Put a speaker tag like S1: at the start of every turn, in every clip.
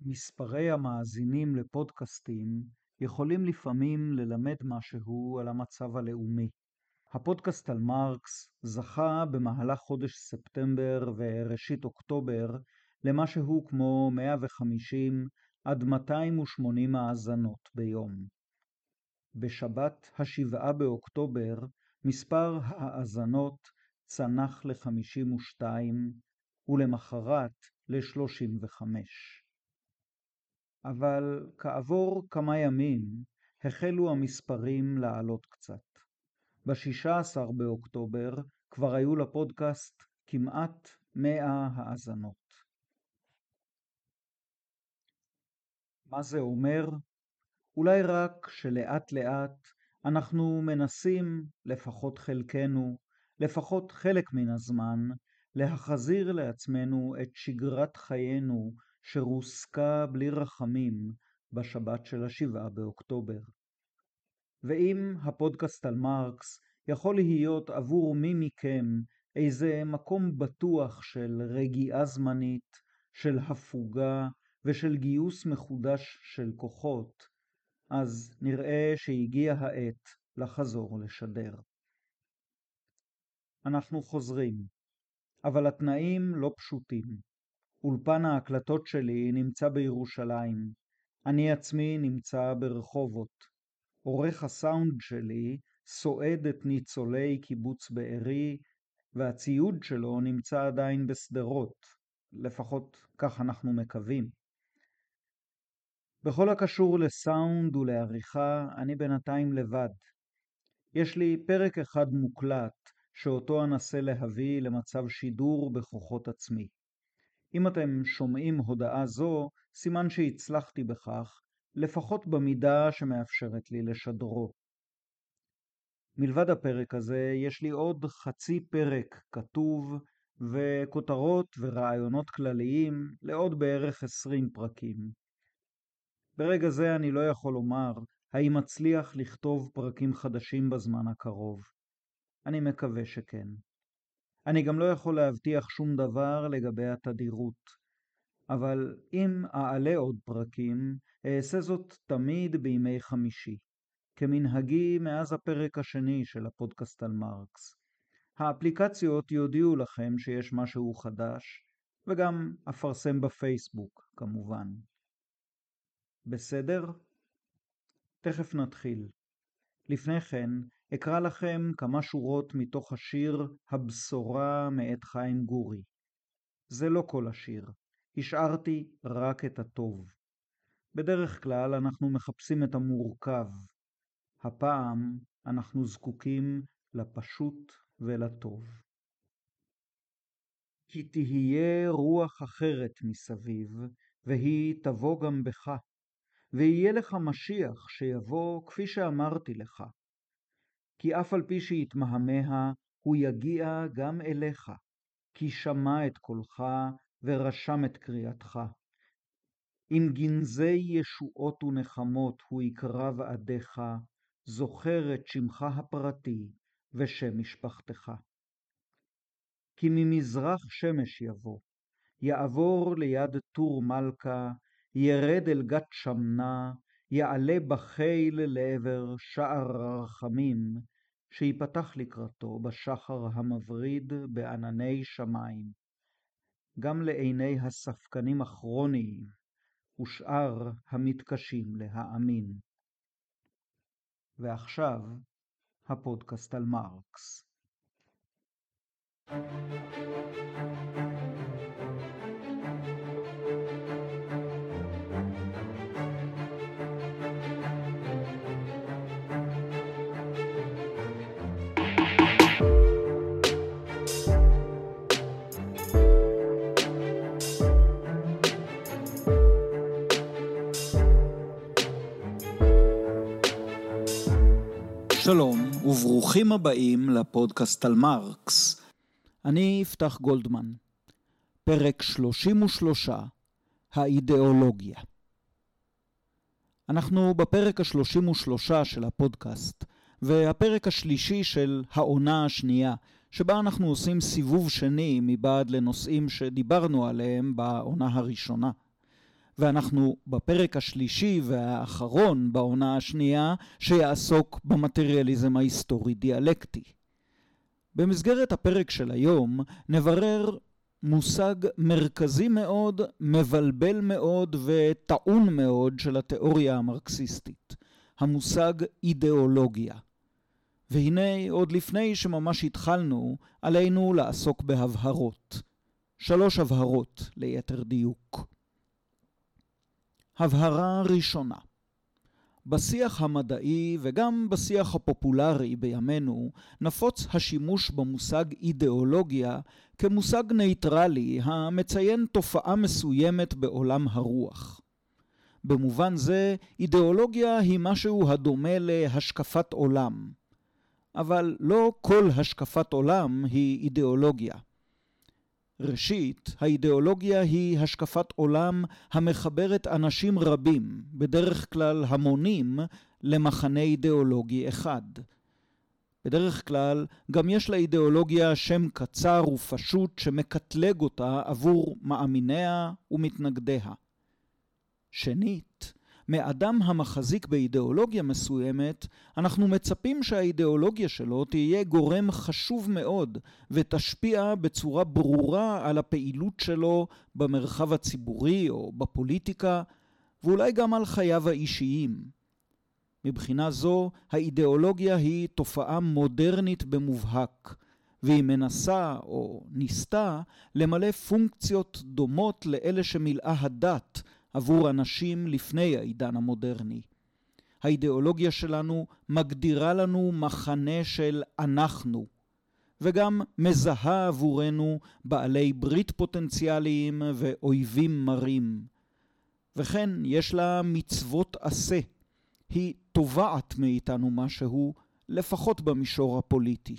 S1: מספרי המאזינים לפודקאסטים יכולים לפעמים ללמד משהו על המצב הלאומי. הפודקאסט על מרקס זכה במהלך חודש ספטמבר וראשית אוקטובר למשהו כמו 150 עד 280 האזנות ביום. בשבת השבעה באוקטובר מספר האזנות צנח ל-52 ולמחרת ל-35. אבל כעבור כמה ימים החלו המספרים לעלות קצת. ב-16 באוקטובר כבר היו לפודקאסט כמעט 100 האזנות. מה זה אומר? אולי רק שלאט לאט אנחנו מנסים, לפחות חלקנו, לפחות חלק מן הזמן, להחזיר לעצמנו את שגרת חיינו שרוסקה בלי רחמים בשבת של השבעה באוקטובר. ואם הפודקאסט על מרקס יכול להיות עבור מי מכם איזה מקום בטוח של רגיעה זמנית, של הפוגה ושל גיוס מחודש של כוחות, אז נראה שהגיע העת לחזור לשדר. אנחנו חוזרים, אבל התנאים לא פשוטים. אולפן ההקלטות שלי נמצא בירושלים, אני עצמי נמצא ברחובות. עורך הסאונד שלי סועד את ניצולי קיבוץ בארי, והציוד שלו נמצא עדיין בשדרות, לפחות כך אנחנו מקווים. בכל הקשור לסאונד ולעריכה, אני בינתיים לבד. יש לי פרק אחד מוקלט, שאותו אנסה להביא למצב שידור בכוחות עצמי. אם אתם שומעים הודעה זו, סימן שהצלחתי בכך, לפחות במידה שמאפשרת לי לשדרו. מלבד הפרק הזה, יש לי עוד חצי פרק כתוב, וכותרות ורעיונות כלליים לעוד בערך עשרים פרקים. ברגע זה אני לא יכול לומר האם אצליח לכתוב פרקים חדשים בזמן הקרוב. אני מקווה שכן. אני גם לא יכול להבטיח שום דבר לגבי התדירות. אבל אם אעלה עוד פרקים, אעשה זאת תמיד בימי חמישי, כמנהגי מאז הפרק השני של הפודקאסט על מרקס. האפליקציות יודיעו לכם שיש משהו חדש, וגם אפרסם בפייסבוק, כמובן. בסדר? תכף נתחיל. לפני כן, אקרא לכם כמה שורות מתוך השיר "הבשורה" מאת חיים גורי. זה לא כל השיר, השארתי רק את הטוב. בדרך כלל אנחנו מחפשים את המורכב. הפעם אנחנו זקוקים לפשוט ולטוב. כי תהיה רוח אחרת מסביב, והיא תבוא גם בך, ויהיה לך משיח שיבוא כפי שאמרתי לך. כי אף על פי שיתמהמה, הוא יגיע גם אליך, כי שמע את קולך ורשם את קריאתך. עם גנזי ישועות ונחמות הוא יקרא ועדיך, זוכר את שמך הפרטי ושם משפחתך. כי ממזרח שמש יבוא, יעבור ליד טור מלכה, ירד אל גת שמנה, יעלה בחיל לעבר שער הרחמים, שיפתח לקראתו בשחר המבריד בענני שמיים. גם לעיני הספקנים הכרוניים ושאר המתקשים להאמין. ועכשיו, הפודקאסט על מרקס. שלום וברוכים הבאים לפודקאסט על מרקס. אני יפתח גולדמן. פרק 33, האידיאולוגיה. אנחנו בפרק ה-33 של הפודקאסט, והפרק השלישי של העונה השנייה, שבה אנחנו עושים סיבוב שני מבעד לנושאים שדיברנו עליהם בעונה הראשונה. ואנחנו בפרק השלישי והאחרון בעונה השנייה שיעסוק במטריאליזם ההיסטורי-דיאלקטי. במסגרת הפרק של היום נברר מושג מרכזי מאוד, מבלבל מאוד וטעון מאוד של התיאוריה המרקסיסטית, המושג אידיאולוגיה. והנה, עוד לפני שממש התחלנו, עלינו לעסוק בהבהרות. שלוש הבהרות, ליתר דיוק. הבהרה ראשונה בשיח המדעי וגם בשיח הפופולרי בימינו נפוץ השימוש במושג אידיאולוגיה כמושג נייטרלי המציין תופעה מסוימת בעולם הרוח. במובן זה, אידיאולוגיה היא משהו הדומה להשקפת עולם. אבל לא כל השקפת עולם היא אידיאולוגיה. ראשית, האידיאולוגיה היא השקפת עולם המחברת אנשים רבים, בדרך כלל המונים, למחנה אידיאולוגי אחד. בדרך כלל גם יש לאידיאולוגיה שם קצר ופשוט שמקטלג אותה עבור מאמיניה ומתנגדיה. שנית, מאדם המחזיק באידיאולוגיה מסוימת, אנחנו מצפים שהאידיאולוגיה שלו תהיה גורם חשוב מאוד ותשפיע בצורה ברורה על הפעילות שלו במרחב הציבורי או בפוליטיקה, ואולי גם על חייו האישיים. מבחינה זו, האידיאולוגיה היא תופעה מודרנית במובהק, והיא מנסה או ניסתה למלא פונקציות דומות לאלה שמילאה הדת עבור אנשים לפני העידן המודרני. האידיאולוגיה שלנו מגדירה לנו מחנה של אנחנו, וגם מזהה עבורנו בעלי ברית פוטנציאליים ואויבים מרים. וכן יש לה מצוות עשה. היא תובעת מאיתנו משהו, לפחות במישור הפוליטי.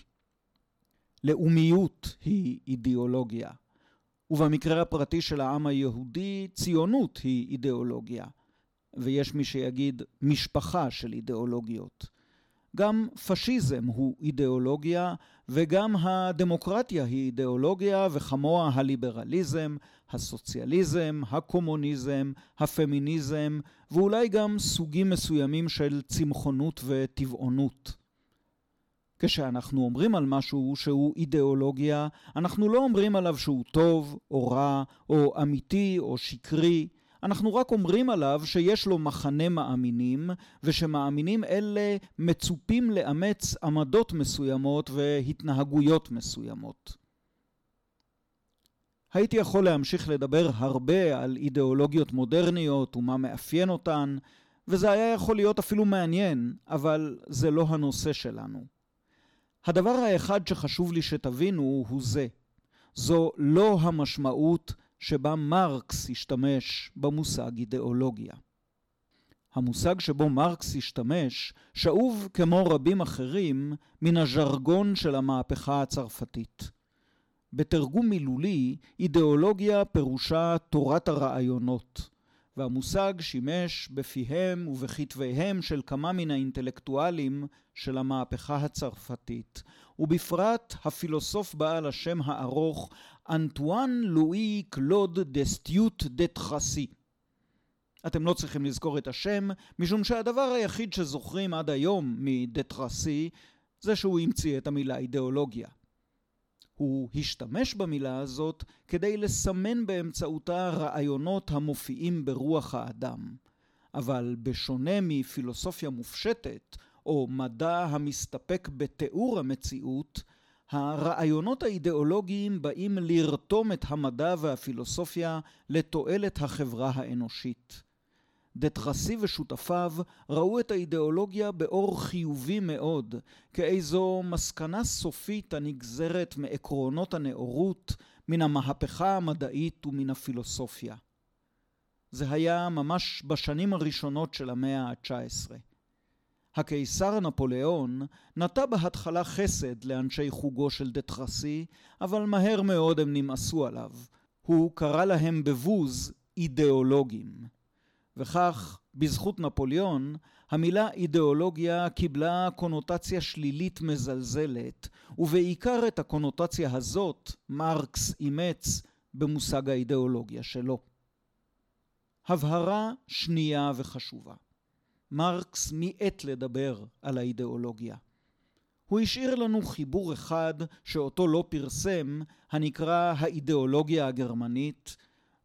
S1: לאומיות היא אידיאולוגיה. ובמקרה הפרטי של העם היהודי, ציונות היא אידיאולוגיה. ויש מי שיגיד משפחה של אידיאולוגיות. גם פשיזם הוא אידיאולוגיה, וגם הדמוקרטיה היא אידיאולוגיה, וכמוה הליברליזם, הסוציאליזם, הקומוניזם, הפמיניזם, ואולי גם סוגים מסוימים של צמחונות וטבעונות. כשאנחנו אומרים על משהו שהוא אידיאולוגיה, אנחנו לא אומרים עליו שהוא טוב או רע, או אמיתי או שקרי, אנחנו רק אומרים עליו שיש לו מחנה מאמינים, ושמאמינים אלה מצופים לאמץ עמדות מסוימות והתנהגויות מסוימות. הייתי יכול להמשיך לדבר הרבה על אידיאולוגיות מודרניות ומה מאפיין אותן, וזה היה יכול להיות אפילו מעניין, אבל זה לא הנושא שלנו. הדבר האחד שחשוב לי שתבינו הוא זה. זו לא המשמעות שבה מרקס השתמש במושג אידיאולוגיה. המושג שבו מרקס השתמש שאוב, כמו רבים אחרים, מן הז'רגון של המהפכה הצרפתית. בתרגום מילולי, אידיאולוגיה פירושה תורת הרעיונות, והמושג שימש בפיהם ובכתביהם של כמה מן האינטלקטואלים של המהפכה הצרפתית, ובפרט הפילוסוף בעל השם הארוך אנטואן לואי קלוד דסטוט דה טרסי. אתם לא צריכים לזכור את השם, משום שהדבר היחיד שזוכרים עד היום מדה טרסי זה שהוא המציא את המילה אידיאולוגיה. הוא השתמש במילה הזאת כדי לסמן באמצעותה רעיונות המופיעים ברוח האדם. אבל בשונה מפילוסופיה מופשטת, או מדע המסתפק בתיאור המציאות, הרעיונות האידיאולוגיים באים לרתום את המדע והפילוסופיה לתועלת החברה האנושית. דטרסי ושותפיו ראו את האידיאולוגיה באור חיובי מאוד, כאיזו מסקנה סופית הנגזרת מעקרונות הנאורות, מן המהפכה המדעית ומן הפילוסופיה. זה היה ממש בשנים הראשונות של המאה ה-19. הקיסר נפוליאון נטע בהתחלה חסד לאנשי חוגו של דטרסי, אבל מהר מאוד הם נמאסו עליו. הוא קרא להם בבוז אידיאולוגים. וכך, בזכות נפוליאון, המילה אידיאולוגיה קיבלה קונוטציה שלילית מזלזלת, ובעיקר את הקונוטציה הזאת מרקס אימץ במושג האידיאולוגיה שלו. הבהרה שנייה וחשובה. מרקס מיעט לדבר על האידיאולוגיה. הוא השאיר לנו חיבור אחד שאותו לא פרסם, הנקרא האידיאולוגיה הגרמנית,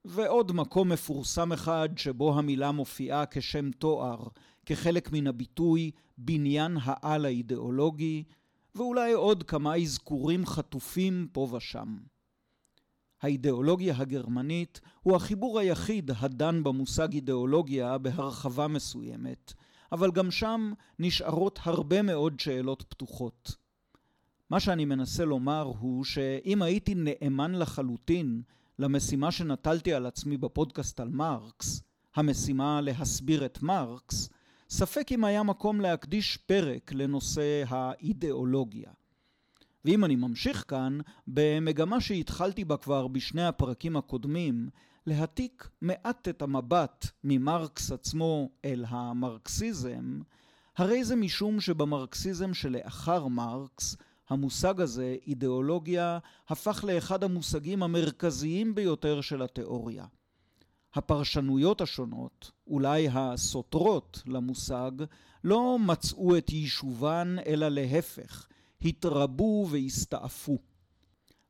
S1: ועוד מקום מפורסם אחד שבו המילה מופיעה כשם תואר, כחלק מן הביטוי בניין העל האידיאולוגי, ואולי עוד כמה אזכורים חטופים פה ושם. האידיאולוגיה הגרמנית הוא החיבור היחיד הדן במושג אידיאולוגיה בהרחבה מסוימת, אבל גם שם נשארות הרבה מאוד שאלות פתוחות. מה שאני מנסה לומר הוא שאם הייתי נאמן לחלוטין למשימה שנטלתי על עצמי בפודקאסט על מרקס, המשימה להסביר את מרקס, ספק אם היה מקום להקדיש פרק לנושא האידיאולוגיה. ואם אני ממשיך כאן, במגמה שהתחלתי בה כבר בשני הפרקים הקודמים, להעתיק מעט את המבט ממרקס עצמו אל המרקסיזם, הרי זה משום שבמרקסיזם שלאחר מרקס, המושג הזה, אידיאולוגיה, הפך לאחד המושגים המרכזיים ביותר של התיאוריה. הפרשנויות השונות, אולי הסותרות למושג, לא מצאו את יישובן, אלא להפך, התרבו והסתעפו.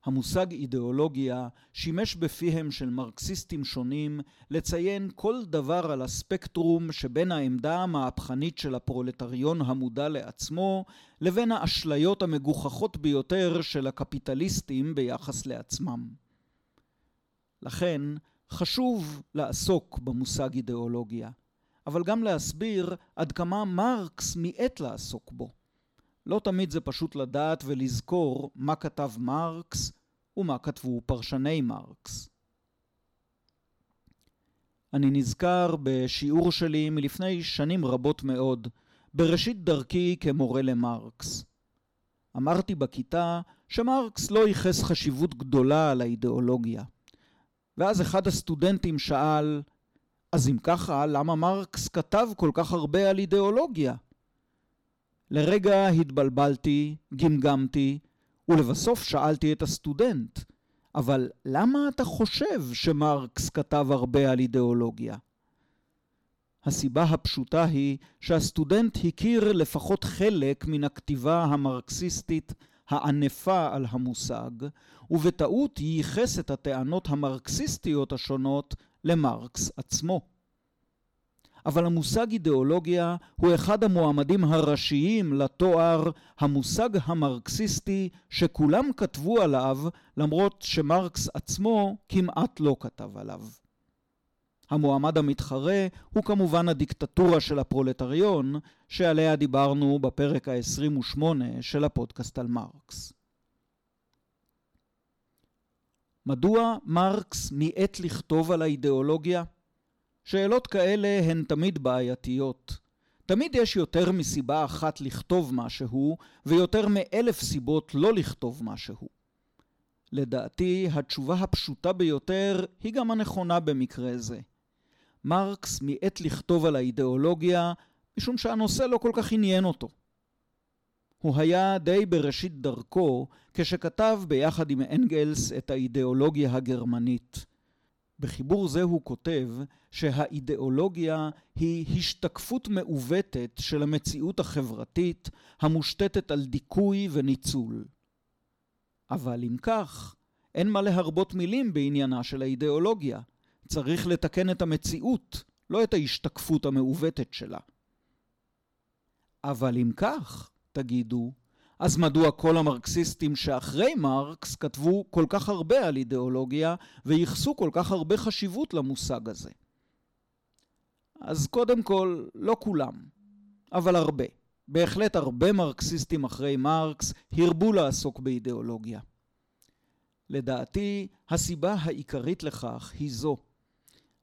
S1: המושג אידיאולוגיה שימש בפיהם של מרקסיסטים שונים לציין כל דבר על הספקטרום שבין העמדה המהפכנית של הפרולטריון המודע לעצמו לבין האשליות המגוחכות ביותר של הקפיטליסטים ביחס לעצמם. לכן, חשוב לעסוק במושג אידיאולוגיה, אבל גם להסביר עד כמה מרקס מיעט לעסוק בו. לא תמיד זה פשוט לדעת ולזכור מה כתב מרקס ומה כתבו פרשני מרקס. אני נזכר בשיעור שלי מלפני שנים רבות מאוד, בראשית דרכי כמורה למרקס. אמרתי בכיתה שמרקס לא ייחס חשיבות גדולה על האידיאולוגיה. ואז אחד הסטודנטים שאל, אז אם ככה, למה מרקס כתב כל כך הרבה על אידיאולוגיה? לרגע התבלבלתי, גמגמתי, ולבסוף שאלתי את הסטודנט, אבל למה אתה חושב שמרקס כתב הרבה על אידיאולוגיה? הסיבה הפשוטה היא שהסטודנט הכיר לפחות חלק מן הכתיבה המרקסיסטית הענפה על המושג, ובטעות ייחס את הטענות המרקסיסטיות השונות למרקס עצמו. אבל המושג אידיאולוגיה הוא אחד המועמדים הראשיים לתואר המושג המרקסיסטי שכולם כתבו עליו למרות שמרקס עצמו כמעט לא כתב עליו. המועמד המתחרה הוא כמובן הדיקטטורה של הפרולטריון שעליה דיברנו בפרק ה-28 של הפודקאסט על מרקס. מדוע מרקס מיעט לכתוב על האידיאולוגיה? שאלות כאלה הן תמיד בעייתיות. תמיד יש יותר מסיבה אחת לכתוב משהו, ויותר מאלף סיבות לא לכתוב משהו. לדעתי, התשובה הפשוטה ביותר היא גם הנכונה במקרה זה. מרקס מיעט לכתוב על האידיאולוגיה, משום שהנושא לא כל כך עניין אותו. הוא היה די בראשית דרכו כשכתב ביחד עם אנגלס את האידיאולוגיה הגרמנית. בחיבור זה הוא כותב שהאידיאולוגיה היא השתקפות מעוותת של המציאות החברתית המושתתת על דיכוי וניצול. אבל אם כך, אין מה להרבות מילים בעניינה של האידיאולוגיה. צריך לתקן את המציאות, לא את ההשתקפות המעוותת שלה. אבל אם כך, תגידו, אז מדוע כל המרקסיסטים שאחרי מרקס כתבו כל כך הרבה על אידיאולוגיה וייחסו כל כך הרבה חשיבות למושג הזה? אז קודם כל, לא כולם, אבל הרבה. בהחלט הרבה מרקסיסטים אחרי מרקס הרבו לעסוק באידיאולוגיה. לדעתי, הסיבה העיקרית לכך היא זו.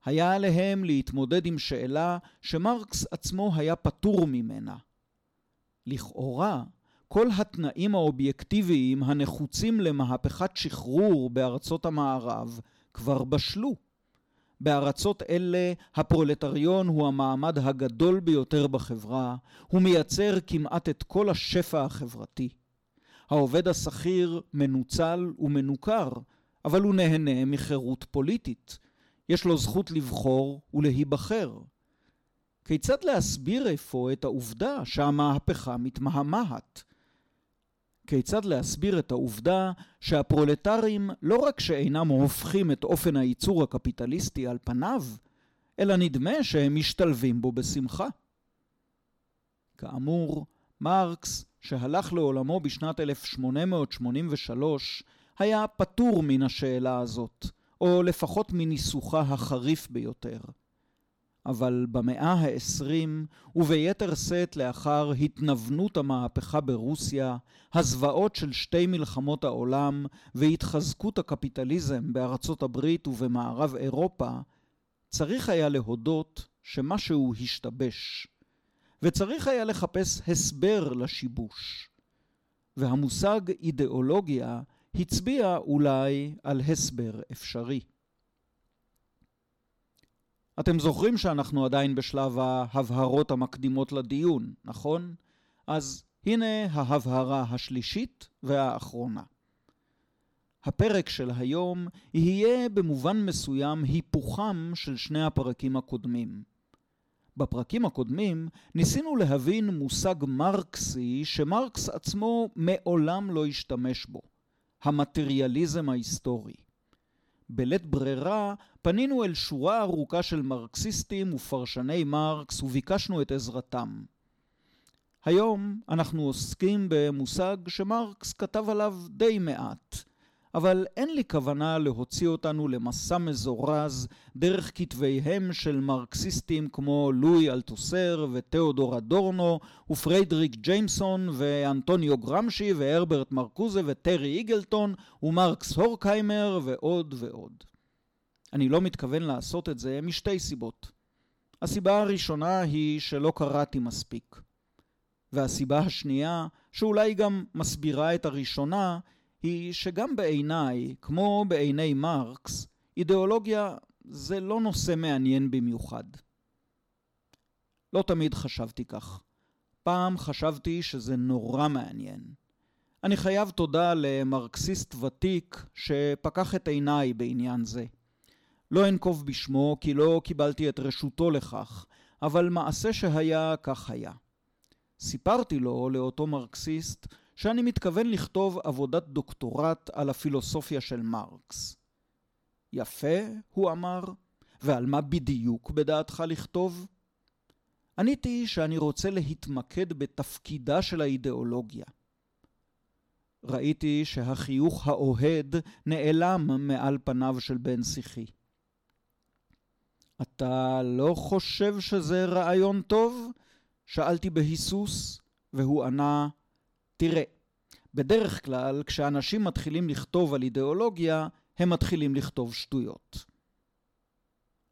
S1: היה עליהם להתמודד עם שאלה שמרקס עצמו היה פטור ממנה. לכאורה, כל התנאים האובייקטיביים הנחוצים למהפכת שחרור בארצות המערב כבר בשלו. בארצות אלה הפרולטריון הוא המעמד הגדול ביותר בחברה, הוא מייצר כמעט את כל השפע החברתי. העובד השכיר מנוצל ומנוכר, אבל הוא נהנה מחירות פוליטית. יש לו זכות לבחור ולהיבחר. כיצד להסביר אפוא את העובדה שהמהפכה מתמהמהת? כיצד להסביר את העובדה שהפרולטרים לא רק שאינם הופכים את אופן הייצור הקפיטליסטי על פניו, אלא נדמה שהם משתלבים בו בשמחה. כאמור, מרקס, שהלך לעולמו בשנת 1883, היה פטור מן השאלה הזאת, או לפחות מניסוחה החריף ביותר. אבל במאה ה-20, וביתר שאת לאחר התנוונות המהפכה ברוסיה, הזוועות של שתי מלחמות העולם והתחזקות הקפיטליזם בארצות הברית ובמערב אירופה, צריך היה להודות שמשהו השתבש, וצריך היה לחפש הסבר לשיבוש. והמושג אידיאולוגיה הצביע אולי על הסבר אפשרי. אתם זוכרים שאנחנו עדיין בשלב ההבהרות המקדימות לדיון, נכון? אז הנה ההבהרה השלישית והאחרונה. הפרק של היום יהיה במובן מסוים היפוכם של שני הפרקים הקודמים. בפרקים הקודמים ניסינו להבין מושג מרקסי שמרקס עצמו מעולם לא השתמש בו, המטריאליזם ההיסטורי. בלית ברירה פנינו אל שורה ארוכה של מרקסיסטים ופרשני מרקס וביקשנו את עזרתם. היום אנחנו עוסקים במושג שמרקס כתב עליו די מעט, אבל אין לי כוונה להוציא אותנו למסע מזורז דרך כתביהם של מרקסיסטים כמו לואי אלטוסר ותיאודור אדורנו ופרדריק ג'יימסון ואנטוניו גרמשי והרברט מרקוזה וטרי איגלטון ומרקס הורקהיימר ועוד ועוד. אני לא מתכוון לעשות את זה משתי סיבות. הסיבה הראשונה היא שלא קראתי מספיק. והסיבה השנייה, שאולי גם מסבירה את הראשונה, היא שגם בעיניי, כמו בעיני מרקס, אידיאולוגיה זה לא נושא מעניין במיוחד. לא תמיד חשבתי כך. פעם חשבתי שזה נורא מעניין. אני חייב תודה למרקסיסט ותיק שפקח את עיניי בעניין זה. לא אנקוב בשמו כי לא קיבלתי את רשותו לכך, אבל מעשה שהיה כך היה. סיפרתי לו, לאותו מרקסיסט, שאני מתכוון לכתוב עבודת דוקטורט על הפילוסופיה של מרקס. יפה, הוא אמר, ועל מה בדיוק בדעתך לכתוב? עניתי שאני רוצה להתמקד בתפקידה של האידיאולוגיה. ראיתי שהחיוך האוהד נעלם מעל פניו של בן שיחי. אתה לא חושב שזה רעיון טוב? שאלתי בהיסוס, והוא ענה, תראה, בדרך כלל כשאנשים מתחילים לכתוב על אידיאולוגיה, הם מתחילים לכתוב שטויות.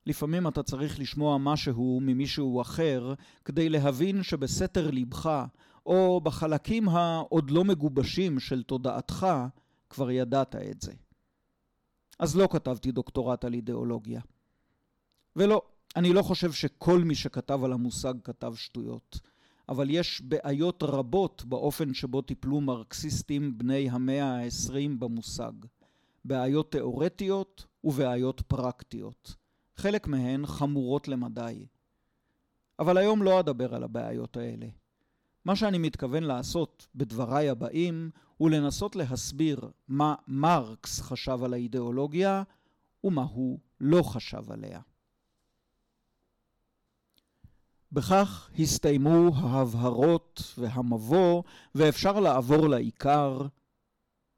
S1: לפעמים אתה צריך לשמוע משהו ממישהו אחר כדי להבין שבסתר ליבך, או בחלקים העוד לא מגובשים של תודעתך, כבר ידעת את זה. אז לא כתבתי דוקטורט על אידיאולוגיה. ולא, אני לא חושב שכל מי שכתב על המושג כתב שטויות. אבל יש בעיות רבות באופן שבו טיפלו מרקסיסטים בני המאה ה-20 במושג. בעיות תאורטיות ובעיות פרקטיות. חלק מהן חמורות למדי. אבל היום לא אדבר על הבעיות האלה. מה שאני מתכוון לעשות בדבריי הבאים הוא לנסות להסביר מה מרקס חשב על האידיאולוגיה ומה הוא לא חשב עליה. בכך הסתיימו ההבהרות והמבוא, ואפשר לעבור לעיקר,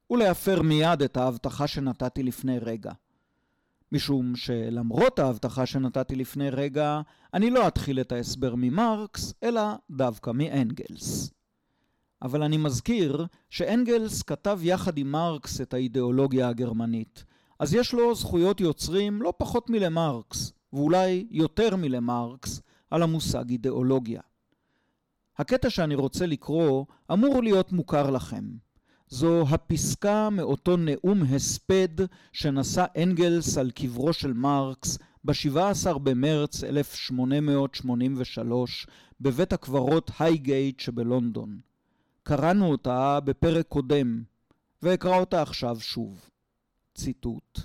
S1: ולהפר מיד את ההבטחה שנתתי לפני רגע. משום שלמרות ההבטחה שנתתי לפני רגע, אני לא אתחיל את ההסבר ממרקס, אלא דווקא מאנגלס. אבל אני מזכיר שאנגלס כתב יחד עם מרקס את האידיאולוגיה הגרמנית, אז יש לו זכויות יוצרים לא פחות מלמרקס, ואולי יותר מלמרקס, על המושג אידיאולוגיה. הקטע שאני רוצה לקרוא אמור להיות מוכר לכם. זו הפסקה מאותו נאום הספד שנשא אנגלס על קברו של מרקס ב-17 במרץ 1883 בבית הקברות הייגייט שבלונדון. קראנו אותה בפרק קודם, ואקרא אותה עכשיו שוב. ציטוט: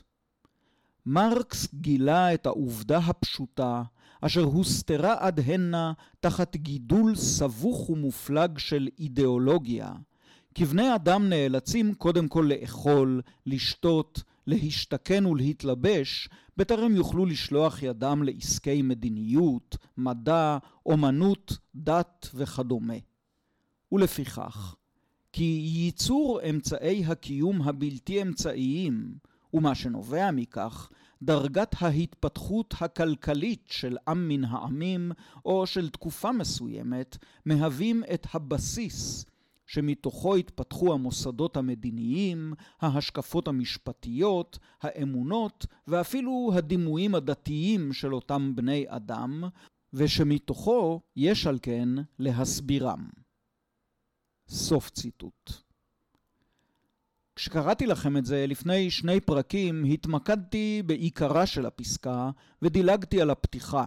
S1: מרקס גילה את העובדה הפשוטה, אשר הוסתרה עד הנה תחת גידול סבוך ומופלג של אידיאולוגיה, כי בני אדם נאלצים קודם כל לאכול, לשתות, להשתכן ולהתלבש, בטרם יוכלו לשלוח ידם לעסקי מדיניות, מדע, אומנות, דת וכדומה. ולפיכך, כי ייצור אמצעי הקיום הבלתי אמצעיים, ומה שנובע מכך, דרגת ההתפתחות הכלכלית של עם מן העמים, או של תקופה מסוימת, מהווים את הבסיס שמתוכו התפתחו המוסדות המדיניים, ההשקפות המשפטיות, האמונות ואפילו הדימויים הדתיים של אותם בני אדם, ושמתוכו יש על כן להסבירם. סוף ציטוט. כשקראתי לכם את זה לפני שני פרקים, התמקדתי בעיקרה של הפסקה ודילגתי על הפתיחה.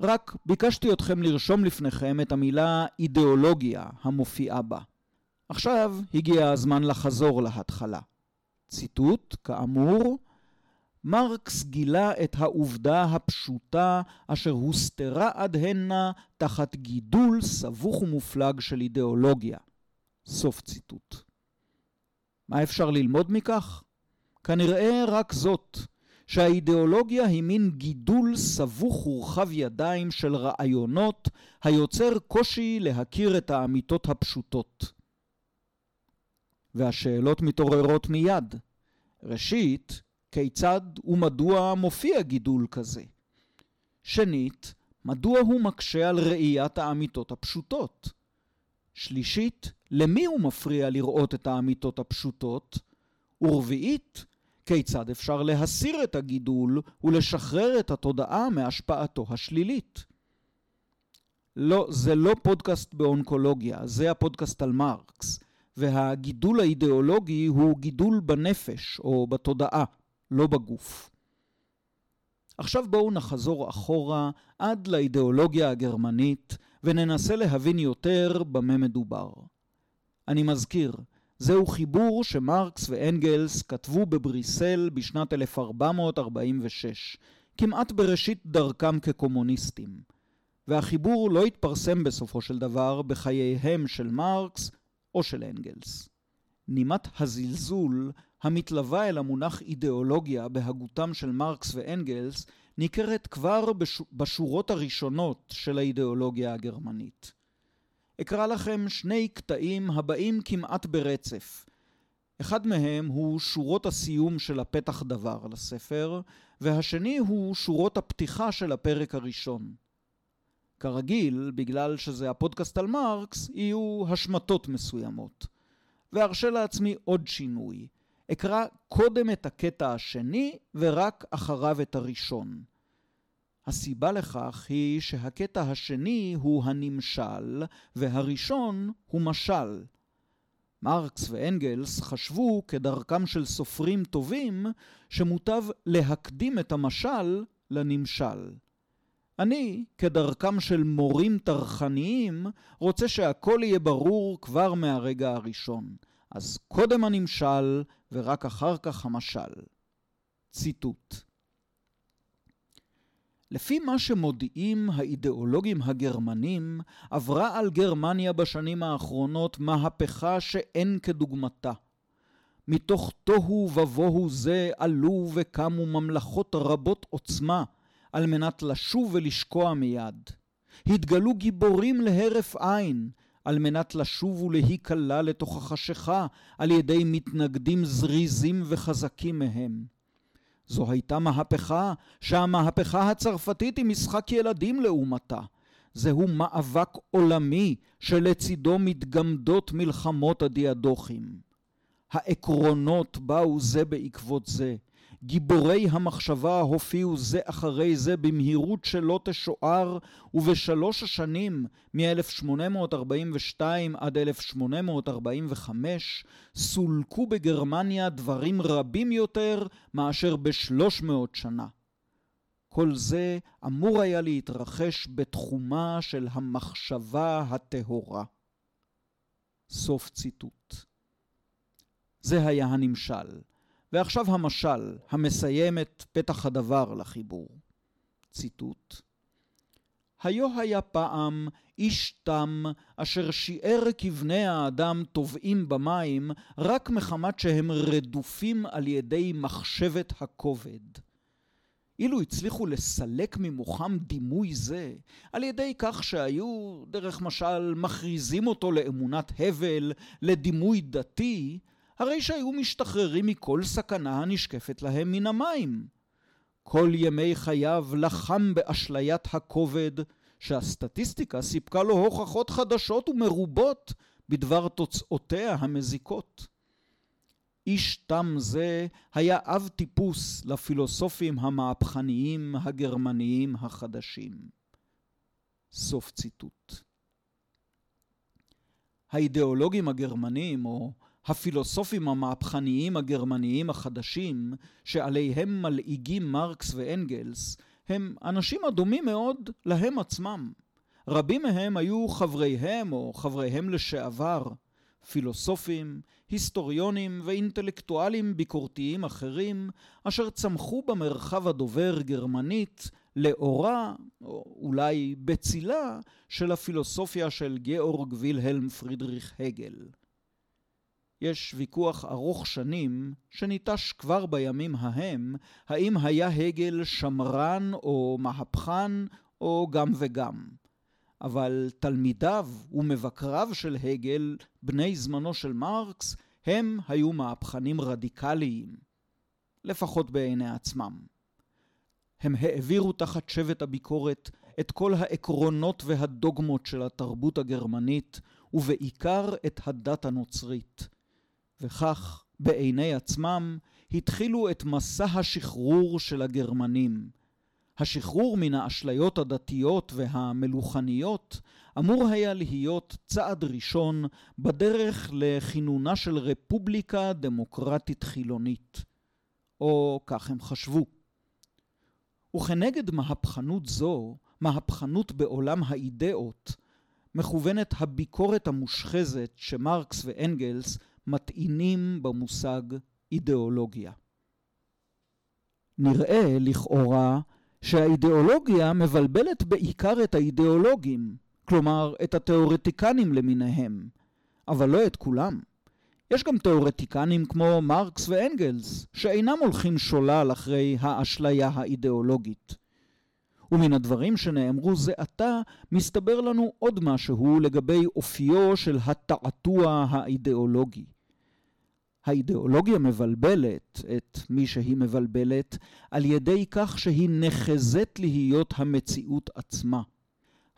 S1: רק ביקשתי אתכם לרשום לפניכם את המילה אידיאולוגיה המופיעה בה. עכשיו הגיע הזמן לחזור להתחלה. ציטוט, כאמור, מרקס גילה את העובדה הפשוטה אשר הוסתרה עד הנה תחת גידול סבוך ומופלג של אידיאולוגיה. סוף ציטוט. מה אפשר ללמוד מכך? כנראה רק זאת, שהאידיאולוגיה היא מין גידול סבוך ורחב ידיים של רעיונות היוצר קושי להכיר את האמיתות הפשוטות. והשאלות מתעוררות מיד. ראשית, כיצד ומדוע מופיע גידול כזה? שנית, מדוע הוא מקשה על ראיית האמיתות הפשוטות? שלישית, למי הוא מפריע לראות את האמיתות הפשוטות? ורביעית, כיצד אפשר להסיר את הגידול ולשחרר את התודעה מהשפעתו השלילית? לא, זה לא פודקאסט באונקולוגיה, זה הפודקאסט על מרקס. והגידול האידיאולוגי הוא גידול בנפש או בתודעה, לא בגוף. עכשיו בואו נחזור אחורה עד לאידיאולוגיה הגרמנית וננסה להבין יותר במה מדובר. אני מזכיר, זהו חיבור שמרקס ואנגלס כתבו בבריסל בשנת 1446, כמעט בראשית דרכם כקומוניסטים. והחיבור לא התפרסם בסופו של דבר בחייהם של מרקס או של אנגלס. נימת הזלזול המתלווה אל המונח אידיאולוגיה בהגותם של מרקס ואנגלס ניכרת כבר בשורות הראשונות של האידיאולוגיה הגרמנית. אקרא לכם שני קטעים הבאים כמעט ברצף. אחד מהם הוא שורות הסיום של הפתח דבר לספר, והשני הוא שורות הפתיחה של הפרק הראשון. כרגיל, בגלל שזה הפודקאסט על מרקס, יהיו השמטות מסוימות. וארשה לעצמי עוד שינוי. אקרא קודם את הקטע השני ורק אחריו את הראשון. הסיבה לכך היא שהקטע השני הוא הנמשל והראשון הוא משל. מרקס ואנגלס חשבו, כדרכם של סופרים טובים, שמוטב להקדים את המשל לנמשל. אני, כדרכם של מורים טרחניים, רוצה שהכל יהיה ברור כבר מהרגע הראשון. אז קודם הנמשל, ורק אחר כך המשל. ציטוט לפי מה שמודיעים האידיאולוגים הגרמנים, עברה על גרמניה בשנים האחרונות מהפכה שאין כדוגמתה. מתוך תוהו ובוהו זה עלו וקמו ממלכות רבות עוצמה, על מנת לשוב ולשקוע מיד. התגלו גיבורים להרף עין, על מנת לשוב ולהיקלע לתוך החשיכה על ידי מתנגדים זריזים וחזקים מהם. זו הייתה מהפכה שהמהפכה הצרפתית היא משחק ילדים לעומתה. זהו מאבק עולמי שלצידו מתגמדות מלחמות הדיאדוכים. העקרונות באו זה בעקבות זה. גיבורי המחשבה הופיעו זה אחרי זה במהירות שלא תשוער, ובשלוש השנים מ-1842 עד 1845 סולקו בגרמניה דברים רבים יותר מאשר בשלוש מאות שנה. כל זה אמור היה להתרחש בתחומה של המחשבה הטהורה. סוף ציטוט. זה היה הנמשל. ועכשיו המשל, המסיים את פתח הדבר לחיבור. ציטוט: היו היה פעם איש תם אשר שיער כבני האדם טובעים במים רק מחמת שהם רדופים על ידי מחשבת הכובד. אילו הצליחו לסלק ממוחם דימוי זה, על ידי כך שהיו, דרך משל, מכריזים אותו לאמונת הבל, לדימוי דתי, הרי שהיו משתחררים מכל סכנה הנשקפת להם מן המים. כל ימי חייו לחם באשליית הכובד, שהסטטיסטיקה סיפקה לו הוכחות חדשות ומרובות בדבר תוצאותיה המזיקות. איש תם זה היה אב טיפוס לפילוסופים המהפכניים הגרמניים החדשים. סוף ציטוט. האידיאולוגים הגרמנים, או הפילוסופים המהפכניים הגרמניים החדשים, שעליהם מלעיגים מרקס ואנגלס, הם אנשים הדומים מאוד להם עצמם. רבים מהם היו חבריהם או חבריהם לשעבר, פילוסופים, היסטוריונים ואינטלקטואלים ביקורתיים אחרים, אשר צמחו במרחב הדובר גרמנית לאורה, או אולי בצילה, של הפילוסופיה של גאורג וילהלם פרידריך הגל. יש ויכוח ארוך שנים, שניטש כבר בימים ההם, האם היה הגל שמרן או מהפכן או גם וגם. אבל תלמידיו ומבקריו של הגל, בני זמנו של מרקס, הם היו מהפכנים רדיקליים, לפחות בעיני עצמם. הם העבירו תחת שבט הביקורת את כל העקרונות והדוגמות של התרבות הגרמנית, ובעיקר את הדת הנוצרית. וכך, בעיני עצמם, התחילו את מסע השחרור של הגרמנים. השחרור מן האשליות הדתיות והמלוכניות אמור היה להיות צעד ראשון בדרך לכינונה של רפובליקה דמוקרטית חילונית. או כך הם חשבו. וכנגד מהפכנות זו, מהפכנות בעולם האידאות, מכוונת הביקורת המושחזת שמרקס ואנגלס מטעינים במושג אידיאולוגיה. נראה לכאורה שהאידיאולוגיה מבלבלת בעיקר את האידיאולוגים, כלומר את התיאורטיקנים למיניהם, אבל לא את כולם. יש גם תיאורטיקנים כמו מרקס ואנגלס, שאינם הולכים שולל אחרי האשליה האידיאולוגית. ומן הדברים שנאמרו זה עתה, מסתבר לנו עוד משהו לגבי אופיו של התעתוע האידיאולוגי. האידיאולוגיה מבלבלת את מי שהיא מבלבלת על ידי כך שהיא נחזת להיות המציאות עצמה.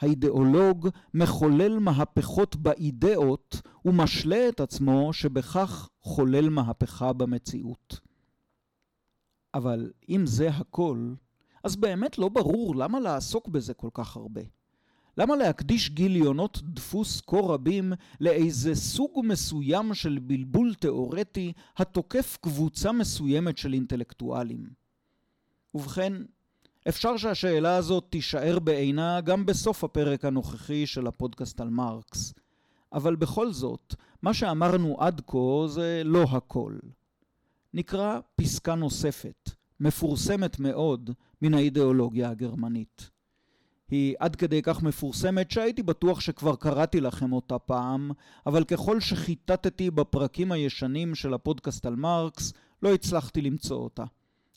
S1: האידיאולוג מחולל מהפכות באידאות ומשלה את עצמו שבכך חולל מהפכה במציאות. אבל אם זה הכל, אז באמת לא ברור למה לעסוק בזה כל כך הרבה. למה להקדיש גיליונות דפוס כה רבים לאיזה סוג מסוים של בלבול תאורטי התוקף קבוצה מסוימת של אינטלקטואלים? ובכן, אפשר שהשאלה הזאת תישאר בעינה גם בסוף הפרק הנוכחי של הפודקאסט על מרקס. אבל בכל זאת, מה שאמרנו עד כה זה לא הכל. נקרא פסקה נוספת, מפורסמת מאוד מן האידיאולוגיה הגרמנית. היא עד כדי כך מפורסמת שהייתי בטוח שכבר קראתי לכם אותה פעם, אבל ככל שחיטטתי בפרקים הישנים של הפודקאסט על מרקס, לא הצלחתי למצוא אותה.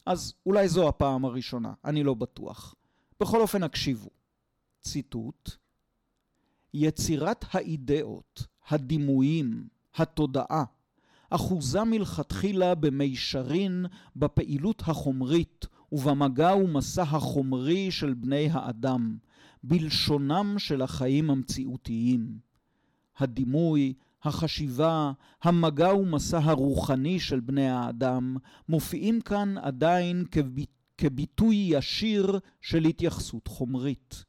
S1: אז אולי זו הפעם הראשונה, אני לא בטוח. בכל אופן הקשיבו. ציטוט: יצירת האידאות, הדימויים, התודעה, אחוזה מלכתחילה במישרין בפעילות החומרית ובמגע ומסע החומרי של בני האדם, בלשונם של החיים המציאותיים. הדימוי, החשיבה, המגע ומסע הרוחני של בני האדם מופיעים כאן עדיין כב... כביטוי ישיר של התייחסות חומרית.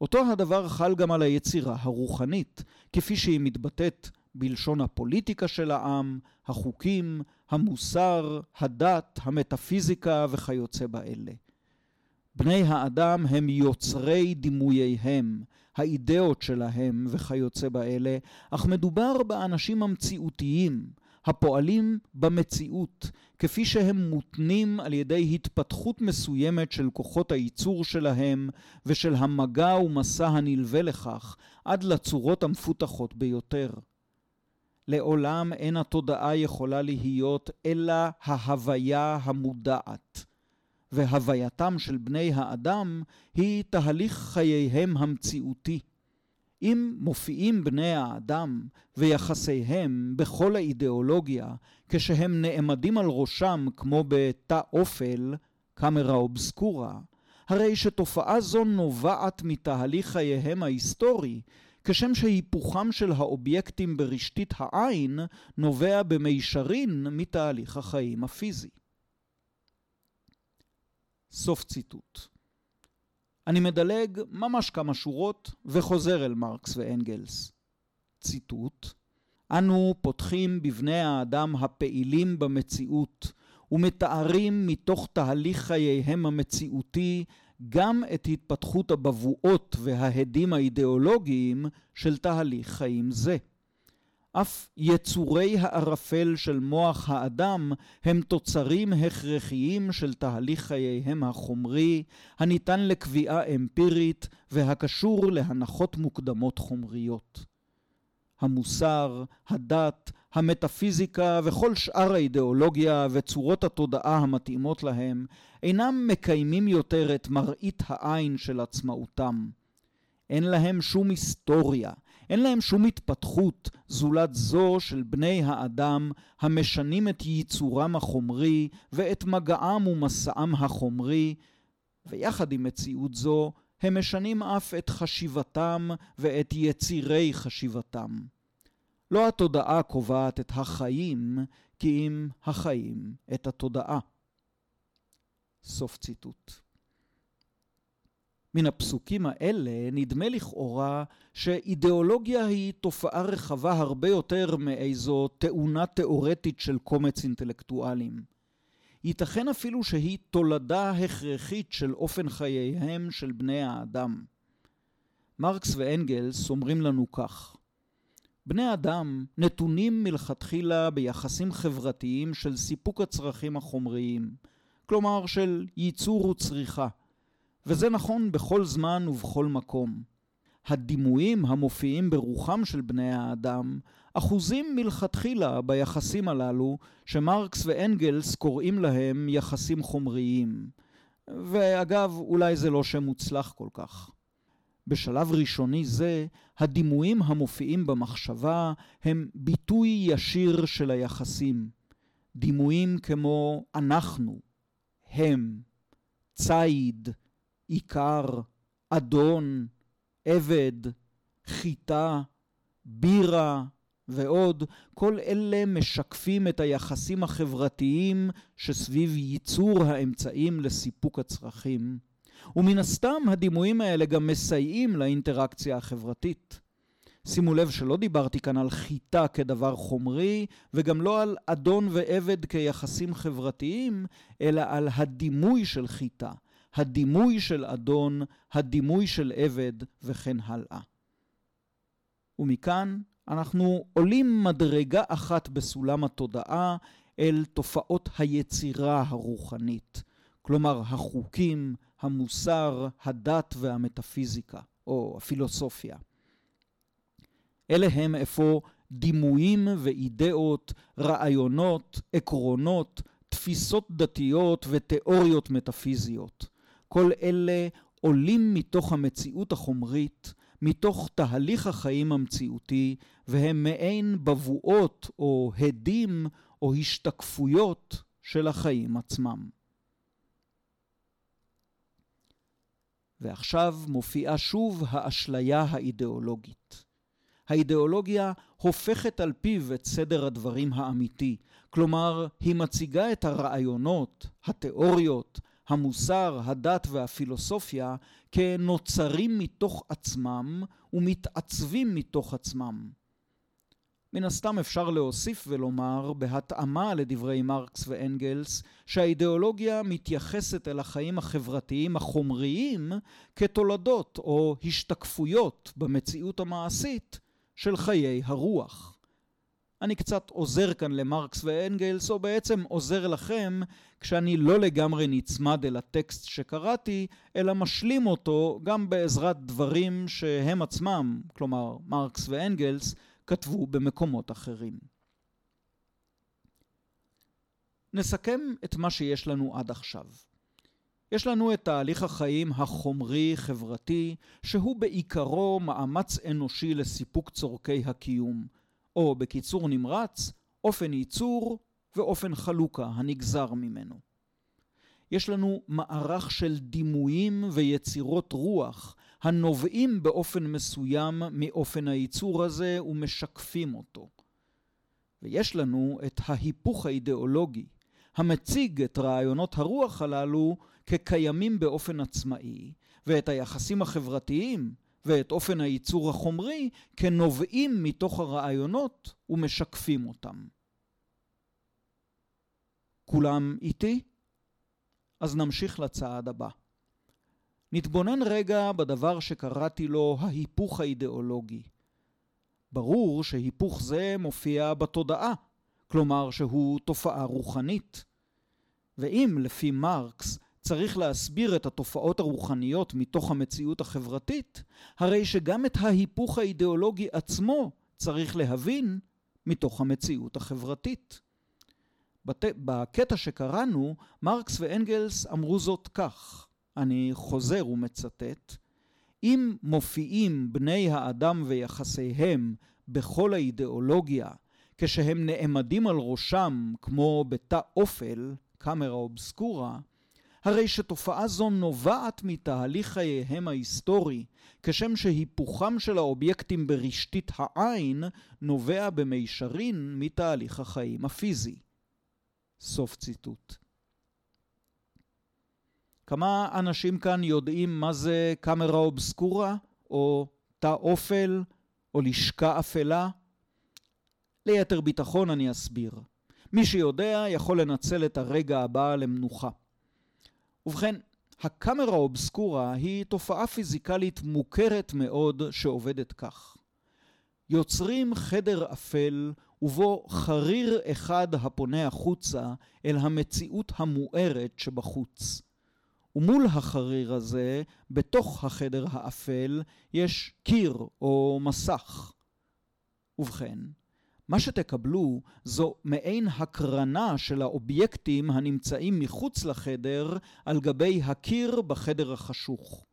S1: אותו הדבר חל גם על היצירה הרוחנית, כפי שהיא מתבטאת בלשון הפוליטיקה של העם, החוקים, המוסר, הדת, המטאפיזיקה וכיוצא באלה. בני האדם הם יוצרי דימוייהם, האידאות שלהם וכיוצא באלה, אך מדובר באנשים המציאותיים, הפועלים במציאות, כפי שהם מותנים על ידי התפתחות מסוימת של כוחות הייצור שלהם ושל המגע ומסע הנלווה לכך, עד לצורות המפותחות ביותר. לעולם אין התודעה יכולה להיות אלא ההוויה המודעת, והווייתם של בני האדם היא תהליך חייהם המציאותי. אם מופיעים בני האדם ויחסיהם בכל האידיאולוגיה כשהם נעמדים על ראשם כמו בתא אופל, קאמרה אובסקורה, הרי שתופעה זו נובעת מתהליך חייהם ההיסטורי, כשם שהיפוכם של האובייקטים ברשתית העין נובע במישרין מתהליך החיים הפיזי. סוף ציטוט. אני מדלג ממש כמה שורות וחוזר אל מרקס ואנגלס. ציטוט: אנו פותחים בבני האדם הפעילים במציאות ומתארים מתוך תהליך חייהם המציאותי גם את התפתחות הבבואות וההדים האידיאולוגיים של תהליך חיים זה. אף יצורי הערפל של מוח האדם הם תוצרים הכרחיים של תהליך חייהם החומרי, הניתן לקביעה אמפירית והקשור להנחות מוקדמות חומריות. המוסר, הדת, המטאפיזיקה וכל שאר האידיאולוגיה וצורות התודעה המתאימות להם אינם מקיימים יותר את מראית העין של עצמאותם. אין להם שום היסטוריה, אין להם שום התפתחות זולת זו של בני האדם המשנים את ייצורם החומרי ואת מגעם ומסעם החומרי, ויחד עם מציאות זו הם משנים אף את חשיבתם ואת יצירי חשיבתם. לא התודעה קובעת את החיים, כי אם החיים את התודעה. סוף ציטוט. מן הפסוקים האלה נדמה לכאורה שאידיאולוגיה היא תופעה רחבה הרבה יותר מאיזו תאונה תאורטית של קומץ אינטלקטואלים. ייתכן אפילו שהיא תולדה הכרחית של אופן חייהם של בני האדם. מרקס ואנגלס אומרים לנו כך: בני אדם נתונים מלכתחילה ביחסים חברתיים של סיפוק הצרכים החומריים, כלומר של ייצור וצריכה. וזה נכון בכל זמן ובכל מקום. הדימויים המופיעים ברוחם של בני האדם אחוזים מלכתחילה ביחסים הללו שמרקס ואנגלס קוראים להם יחסים חומריים. ואגב, אולי זה לא שם מוצלח כל כך. בשלב ראשוני זה, הדימויים המופיעים במחשבה הם ביטוי ישיר של היחסים. דימויים כמו אנחנו, הם, ציד, עיקר, אדון, עבד, חיטה, בירה ועוד, כל אלה משקפים את היחסים החברתיים שסביב ייצור האמצעים לסיפוק הצרכים. ומן הסתם הדימויים האלה גם מסייעים לאינטראקציה החברתית. שימו לב שלא דיברתי כאן על חיטה כדבר חומרי, וגם לא על אדון ועבד כיחסים חברתיים, אלא על הדימוי של חיטה, הדימוי של אדון, הדימוי של עבד וכן הלאה. ומכאן אנחנו עולים מדרגה אחת בסולם התודעה אל תופעות היצירה הרוחנית, כלומר החוקים, המוסר, הדת והמטאפיזיקה, או הפילוסופיה. אלה הם אפוא דימויים ואידאות, רעיונות, עקרונות, תפיסות דתיות ותיאוריות מטאפיזיות. כל אלה עולים מתוך המציאות החומרית, מתוך תהליך החיים המציאותי, והם מעין בבואות או הדים או השתקפויות של החיים עצמם. ועכשיו מופיעה שוב האשליה האידיאולוגית. האידיאולוגיה הופכת על פיו את סדר הדברים האמיתי, כלומר, היא מציגה את הרעיונות, התיאוריות, המוסר, הדת והפילוסופיה כנוצרים מתוך עצמם ומתעצבים מתוך עצמם. מן הסתם אפשר להוסיף ולומר, בהתאמה לדברי מרקס ואנגלס, שהאידיאולוגיה מתייחסת אל החיים החברתיים החומריים כתולדות או השתקפויות במציאות המעשית של חיי הרוח. אני קצת עוזר כאן למרקס ואנגלס, או בעצם עוזר לכם כשאני לא לגמרי נצמד אל הטקסט שקראתי, אלא משלים אותו גם בעזרת דברים שהם עצמם, כלומר מרקס ואנגלס, כתבו במקומות אחרים. נסכם את מה שיש לנו עד עכשיו. יש לנו את תהליך החיים החומרי-חברתי, שהוא בעיקרו מאמץ אנושי לסיפוק צורכי הקיום, או בקיצור נמרץ, אופן ייצור ואופן חלוקה הנגזר ממנו. יש לנו מערך של דימויים ויצירות רוח הנובעים באופן מסוים מאופן הייצור הזה ומשקפים אותו. ויש לנו את ההיפוך האידיאולוגי, המציג את רעיונות הרוח הללו כקיימים באופן עצמאי, ואת היחסים החברתיים ואת אופן הייצור החומרי כנובעים מתוך הרעיונות ומשקפים אותם. כולם איתי? אז נמשיך לצעד הבא. נתבונן רגע בדבר שקראתי לו ההיפוך האידיאולוגי. ברור שהיפוך זה מופיע בתודעה, כלומר שהוא תופעה רוחנית. ואם, לפי מרקס, צריך להסביר את התופעות הרוחניות מתוך המציאות החברתית, הרי שגם את ההיפוך האידיאולוגי עצמו צריך להבין מתוך המציאות החברתית. בת... בקטע שקראנו, מרקס ואנגלס אמרו זאת כך, אני חוזר ומצטט, אם מופיעים בני האדם ויחסיהם בכל האידיאולוגיה, כשהם נעמדים על ראשם כמו בתא אופל, קאמרה אובסקורה, הרי שתופעה זו נובעת מתהליך חייהם ההיסטורי, כשם שהיפוכם של האובייקטים ברשתית העין נובע במישרין מתהליך החיים הפיזי. סוף ציטוט. כמה אנשים כאן יודעים מה זה קאמרה אובסקורה, או תא אופל, או לשכה אפלה? ליתר ביטחון אני אסביר. מי שיודע יכול לנצל את הרגע הבא למנוחה. ובכן, הקאמרה אובסקורה היא תופעה פיזיקלית מוכרת מאוד שעובדת כך. יוצרים חדר אפל ובו חריר אחד הפונה החוצה אל המציאות המוארת שבחוץ. ומול החריר הזה, בתוך החדר האפל, יש קיר או מסך. ובכן, מה שתקבלו זו מעין הקרנה של האובייקטים הנמצאים מחוץ לחדר על גבי הקיר בחדר החשוך.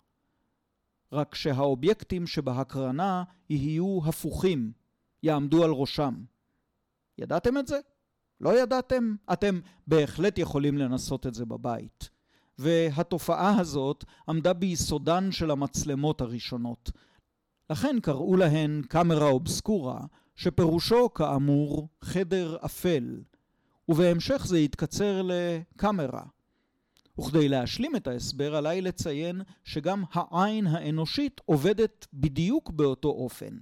S1: רק שהאובייקטים שבהקרנה יהיו הפוכים, יעמדו על ראשם. ידעתם את זה? לא ידעתם? אתם בהחלט יכולים לנסות את זה בבית. והתופעה הזאת עמדה ביסודן של המצלמות הראשונות. לכן קראו להן קאמרה אובסקורה, שפירושו כאמור חדר אפל, ובהמשך זה יתקצר לקאמרה. וכדי להשלים את ההסבר עליי לציין שגם העין האנושית עובדת בדיוק באותו אופן.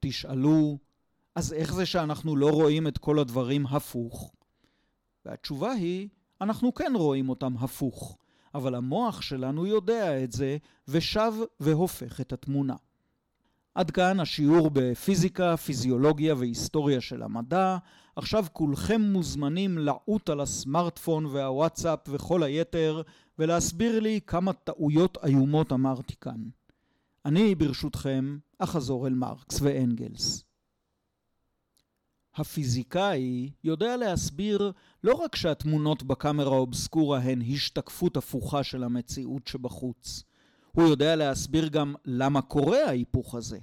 S1: תשאלו, אז איך זה שאנחנו לא רואים את כל הדברים הפוך? והתשובה היא, אנחנו כן רואים אותם הפוך, אבל המוח שלנו יודע את זה ושב והופך את התמונה. עד כאן השיעור בפיזיקה, פיזיולוגיה והיסטוריה של המדע. עכשיו כולכם מוזמנים לעוט על הסמארטפון והוואטסאפ וכל היתר ולהסביר לי כמה טעויות איומות אמרתי כאן. אני, ברשותכם, אחזור אל מרקס ואנגלס. הפיזיקאי יודע להסביר לא רק שהתמונות בקאמרה אובסקורה הן השתקפות הפוכה של המציאות שבחוץ, הוא יודע להסביר גם למה קורה ההיפוך הזה.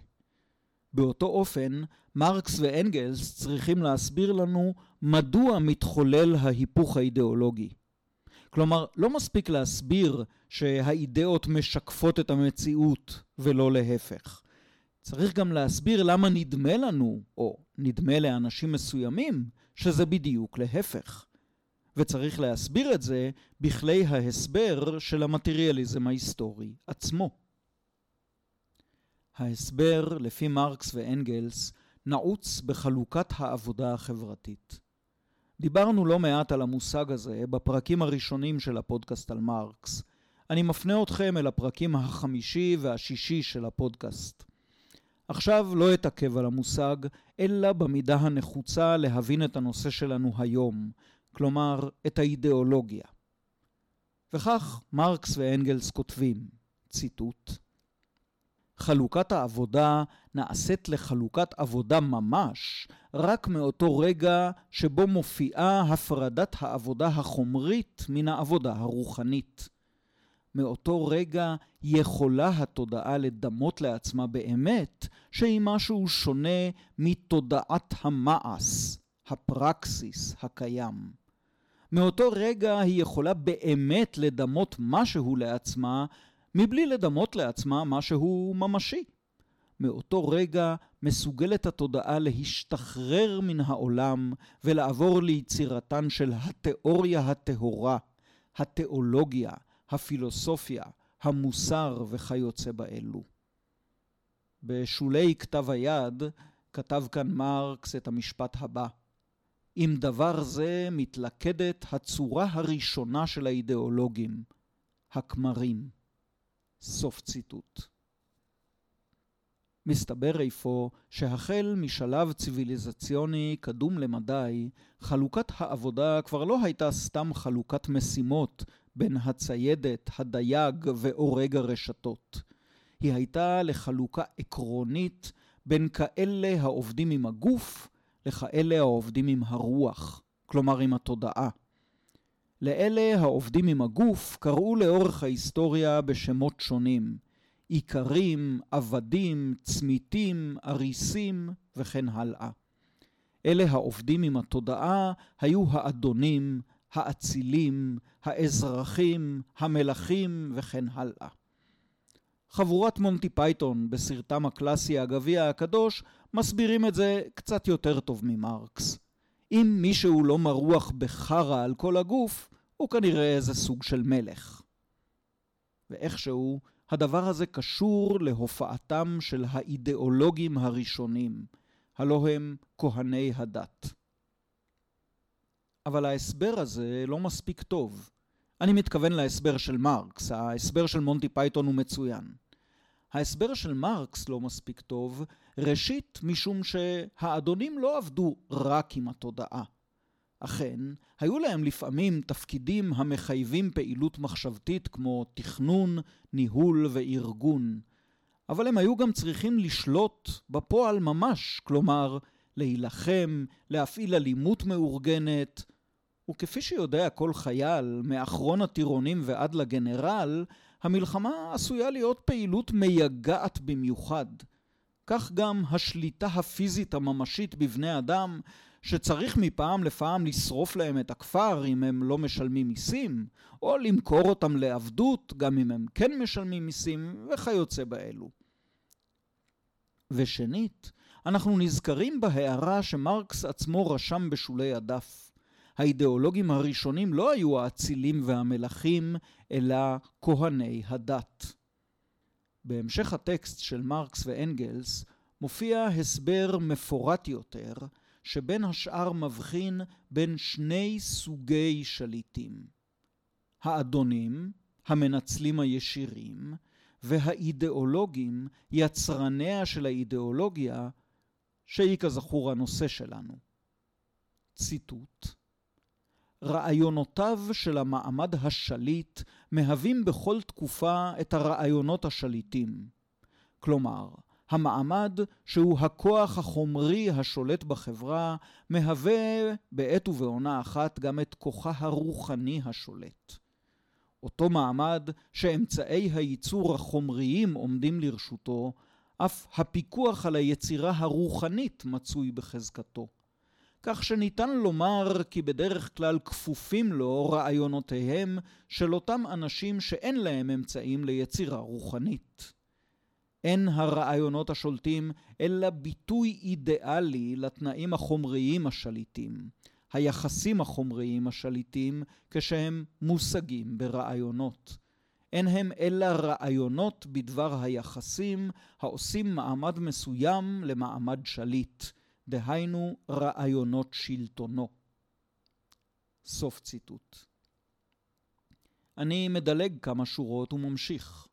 S1: באותו אופן, מרקס ואנגלס צריכים להסביר לנו מדוע מתחולל ההיפוך האידיאולוגי. כלומר, לא מספיק להסביר שהאידאות משקפות את המציאות ולא להפך. צריך גם להסביר למה נדמה לנו, או נדמה לאנשים מסוימים, שזה בדיוק להפך. וצריך להסביר את זה בכלי ההסבר של המטריאליזם ההיסטורי עצמו. ההסבר, לפי מרקס ואנגלס, נעוץ בחלוקת העבודה החברתית. דיברנו לא מעט על המושג הזה בפרקים הראשונים של הפודקאסט על מרקס. אני מפנה אתכם אל הפרקים החמישי והשישי של הפודקאסט. עכשיו לא אתעכב על המושג, אלא במידה הנחוצה להבין את הנושא שלנו היום, כלומר, את האידיאולוגיה. וכך מרקס ואנגלס כותבים, ציטוט: חלוקת העבודה נעשית לחלוקת עבודה ממש רק מאותו רגע שבו מופיעה הפרדת העבודה החומרית מן העבודה הרוחנית. מאותו רגע יכולה התודעה לדמות לעצמה באמת שהיא משהו שונה מתודעת המעש, הפרקסיס הקיים. מאותו רגע היא יכולה באמת לדמות משהו לעצמה מבלי לדמות לעצמה משהו ממשי. מאותו רגע מסוגלת התודעה להשתחרר מן העולם ולעבור ליצירתן של התיאוריה הטהורה, התיאולוגיה, הפילוסופיה, המוסר וכיוצא באלו. בשולי כתב היד כתב כאן מרקס את המשפט הבא: עם דבר זה מתלכדת הצורה הראשונה של האידיאולוגים, הכמרים. סוף ציטוט. מסתבר אפוא שהחל משלב ציוויליזציוני קדום למדי, חלוקת העבודה כבר לא הייתה סתם חלוקת משימות בין הציידת, הדייג ואורג הרשתות. היא הייתה לחלוקה עקרונית בין כאלה העובדים עם הגוף לכאלה העובדים עם הרוח, כלומר עם התודעה. לאלה העובדים עם הגוף קראו לאורך ההיסטוריה בשמות שונים, איכרים, עבדים, צמיתים, אריסים וכן הלאה. אלה העובדים עם התודעה היו האדונים, האצילים, האזרחים, המלכים וכן הלאה. חבורת מונטי פייתון בסרטם הקלאסי הגביע הקדוש מסבירים את זה קצת יותר טוב ממרקס. אם מישהו לא מרוח בחרא על כל הגוף, הוא כנראה איזה סוג של מלך. ואיכשהו, הדבר הזה קשור להופעתם של האידיאולוגים הראשונים, הלא הם כהני הדת. אבל ההסבר הזה לא מספיק טוב. אני מתכוון להסבר של מרקס, ההסבר של מונטי פייתון הוא מצוין. ההסבר של מרקס לא מספיק טוב, ראשית משום שהאדונים לא עבדו רק עם התודעה. אכן, היו להם לפעמים תפקידים המחייבים פעילות מחשבתית כמו תכנון, ניהול וארגון, אבל הם היו גם צריכים לשלוט בפועל ממש, כלומר, להילחם, להפעיל אלימות מאורגנת, וכפי שיודע כל חייל, מאחרון הטירונים ועד לגנרל, המלחמה עשויה להיות פעילות מייגעת במיוחד. כך גם השליטה הפיזית הממשית בבני אדם, שצריך מפעם לפעם לשרוף להם את הכפר אם הם לא משלמים מיסים, או למכור אותם לעבדות גם אם הם כן משלמים מיסים, וכיוצא באלו. ושנית, אנחנו נזכרים בהערה שמרקס עצמו רשם בשולי הדף. האידיאולוגים הראשונים לא היו האצילים והמלכים, אלא כהני הדת. בהמשך הטקסט של מרקס ואנגלס מופיע הסבר מפורט יותר, שבין השאר מבחין בין שני סוגי שליטים. האדונים, המנצלים הישירים, והאידיאולוגים, יצרניה של האידיאולוגיה, שהיא כזכור הנושא שלנו. ציטוט רעיונותיו של המעמד השליט מהווים בכל תקופה את הרעיונות השליטים. כלומר, המעמד שהוא הכוח החומרי השולט בחברה, מהווה בעת ובעונה אחת גם את כוחה הרוחני השולט. אותו מעמד שאמצעי הייצור החומריים עומדים לרשותו, אף הפיקוח על היצירה הרוחנית מצוי בחזקתו. כך שניתן לומר כי בדרך כלל כפופים לו רעיונותיהם של אותם אנשים שאין להם אמצעים ליצירה רוחנית. אין הרעיונות השולטים אלא ביטוי אידיאלי לתנאים החומריים השליטים, היחסים החומריים השליטים כשהם מושגים ברעיונות. אין הם אלא רעיונות בדבר היחסים העושים מעמד מסוים למעמד שליט, דהיינו רעיונות שלטונו. סוף ציטוט. אני מדלג כמה שורות וממשיך.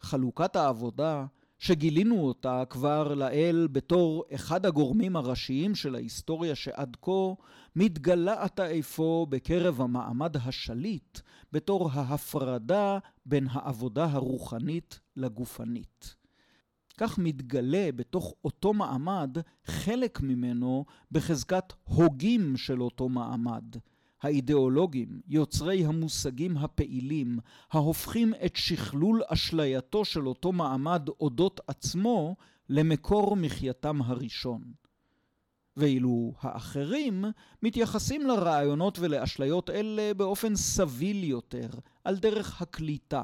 S1: חלוקת העבודה, שגילינו אותה כבר לאל בתור אחד הגורמים הראשיים של ההיסטוריה שעד כה מתגלה עתה אפוא בקרב המעמד השליט בתור ההפרדה בין העבודה הרוחנית לגופנית. כך מתגלה בתוך אותו מעמד חלק ממנו בחזקת הוגים של אותו מעמד, האידיאולוגים, יוצרי המושגים הפעילים, ההופכים את שכלול אשלייתו של אותו מעמד אודות עצמו למקור מחייתם הראשון. ואילו האחרים מתייחסים לרעיונות ולאשליות אלה באופן סביל יותר, על דרך הקליטה,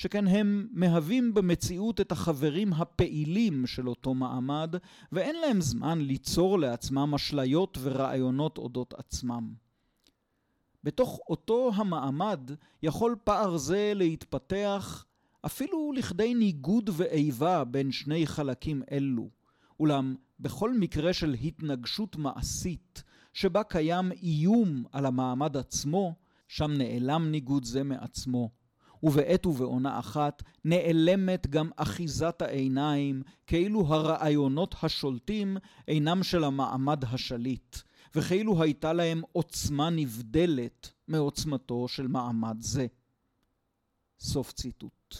S1: שכן הם מהווים במציאות את החברים הפעילים של אותו מעמד, ואין להם זמן ליצור לעצמם אשליות ורעיונות אודות עצמם. בתוך אותו המעמד יכול פער זה להתפתח אפילו לכדי ניגוד ואיבה בין שני חלקים אלו. אולם בכל מקרה של התנגשות מעשית, שבה קיים איום על המעמד עצמו, שם נעלם ניגוד זה מעצמו. ובעת ובעונה אחת נעלמת גם אחיזת העיניים, כאילו הרעיונות השולטים אינם של המעמד השליט, וכאילו הייתה להם עוצמה נבדלת מעוצמתו של מעמד זה. סוף ציטוט.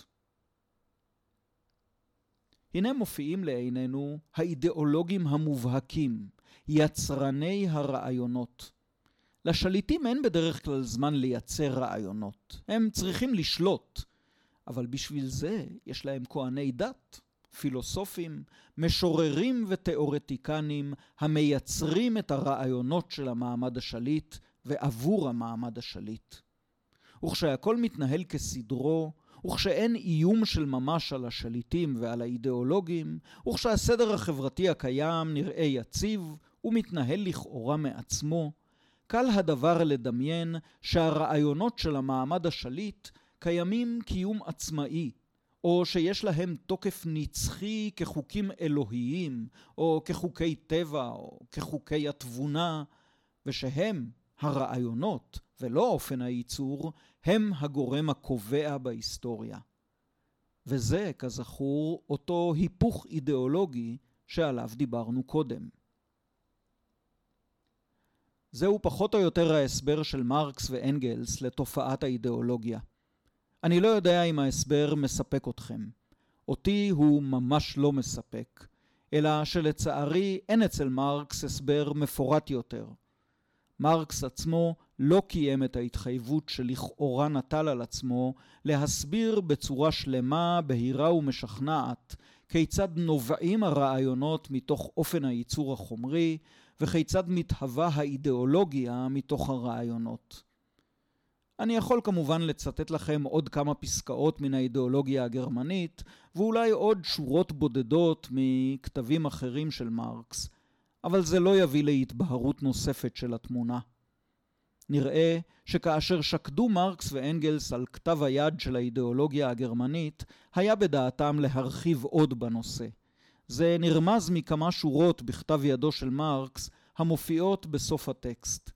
S1: הנה מופיעים לעינינו האידיאולוגים המובהקים, יצרני הרעיונות. לשליטים אין בדרך כלל זמן לייצר רעיונות, הם צריכים לשלוט, אבל בשביל זה יש להם כהני דת, פילוסופים, משוררים ותיאורטיקנים המייצרים את הרעיונות של המעמד השליט ועבור המעמד השליט. וכשהכל מתנהל כסדרו, וכשאין איום של ממש על השליטים ועל האידיאולוגים, וכשהסדר החברתי הקיים נראה יציב ומתנהל לכאורה מעצמו, קל הדבר לדמיין שהרעיונות של המעמד השליט קיימים קיום עצמאי, או שיש להם תוקף נצחי כחוקים אלוהיים, או כחוקי טבע, או כחוקי התבונה, ושהם, הרעיונות, ולא אופן הייצור, הם הגורם הקובע בהיסטוריה. וזה, כזכור, אותו היפוך אידיאולוגי שעליו דיברנו קודם. זהו פחות או יותר ההסבר של מרקס ואנגלס לתופעת האידיאולוגיה. אני לא יודע אם ההסבר מספק אתכם. אותי הוא ממש לא מספק, אלא שלצערי אין אצל מרקס הסבר מפורט יותר. מרקס עצמו לא קיים את ההתחייבות שלכאורה נטל על עצמו להסביר בצורה שלמה, בהירה ומשכנעת כיצד נובעים הרעיונות מתוך אופן הייצור החומרי וכיצד מתהווה האידיאולוגיה מתוך הרעיונות. אני יכול כמובן לצטט לכם עוד כמה פסקאות מן האידיאולוגיה הגרמנית, ואולי עוד שורות בודדות מכתבים אחרים של מרקס, אבל זה לא יביא להתבהרות נוספת של התמונה. נראה שכאשר שקדו מרקס ואנגלס על כתב היד של האידיאולוגיה הגרמנית, היה בדעתם להרחיב עוד בנושא. זה נרמז מכמה שורות בכתב ידו של מרקס המופיעות בסוף הטקסט.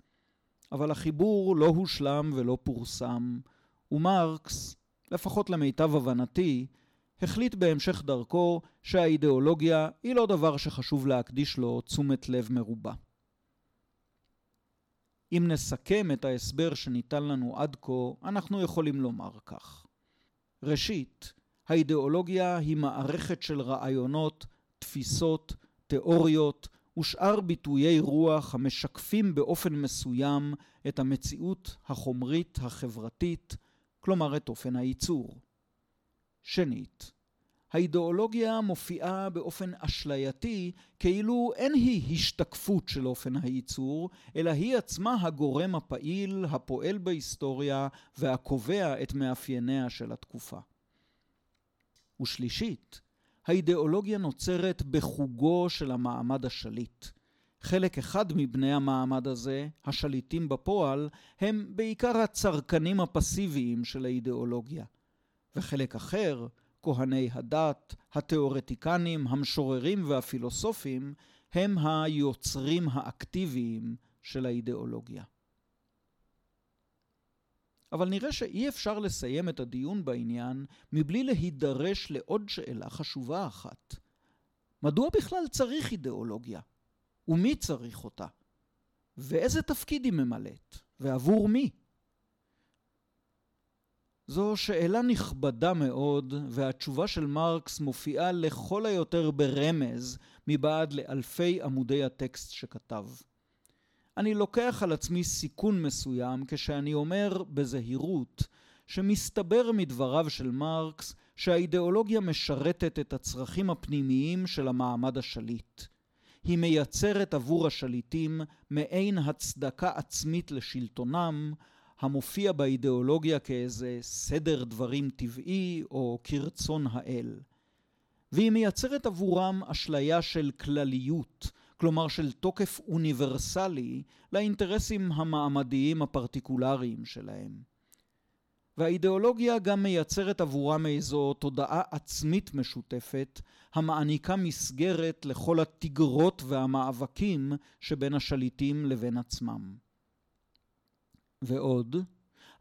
S1: אבל החיבור לא הושלם ולא פורסם, ומרקס, לפחות למיטב הבנתי, החליט בהמשך דרכו שהאידיאולוגיה היא לא דבר שחשוב להקדיש לו תשומת לב מרובה. אם נסכם את ההסבר שניתן לנו עד כה, אנחנו יכולים לומר כך. ראשית, האידיאולוגיה היא מערכת של רעיונות, תפיסות, תיאוריות ושאר ביטויי רוח המשקפים באופן מסוים את המציאות החומרית החברתית, כלומר את אופן הייצור. שנית, האידיאולוגיה מופיעה באופן אשלייתי כאילו אין היא השתקפות של אופן הייצור, אלא היא עצמה הגורם הפעיל, הפועל בהיסטוריה והקובע את מאפייניה של התקופה. ושלישית, האידיאולוגיה נוצרת בחוגו של המעמד השליט. חלק אחד מבני המעמד הזה, השליטים בפועל, הם בעיקר הצרכנים הפסיביים של האידיאולוגיה. וחלק אחר, כהני הדת, התיאורטיקנים, המשוררים והפילוסופים, הם היוצרים האקטיביים של האידיאולוגיה. אבל נראה שאי אפשר לסיים את הדיון בעניין מבלי להידרש לעוד שאלה חשובה אחת. מדוע בכלל צריך אידיאולוגיה? ומי צריך אותה? ואיזה תפקיד היא ממלאת? ועבור מי? זו שאלה נכבדה מאוד, והתשובה של מרקס מופיעה לכל היותר ברמז מבעד לאלפי עמודי הטקסט שכתב. אני לוקח על עצמי סיכון מסוים כשאני אומר בזהירות שמסתבר מדבריו של מרקס שהאידיאולוגיה משרתת את הצרכים הפנימיים של המעמד השליט. היא מייצרת עבור השליטים מעין הצדקה עצמית לשלטונם, המופיע באידיאולוגיה כאיזה סדר דברים טבעי או כרצון האל. והיא מייצרת עבורם אשליה של כלליות, כלומר של תוקף אוניברסלי לאינטרסים המעמדיים הפרטיקולריים שלהם. והאידיאולוגיה גם מייצרת עבורם איזו תודעה עצמית משותפת, המעניקה מסגרת לכל התגרות והמאבקים שבין השליטים לבין עצמם. ועוד,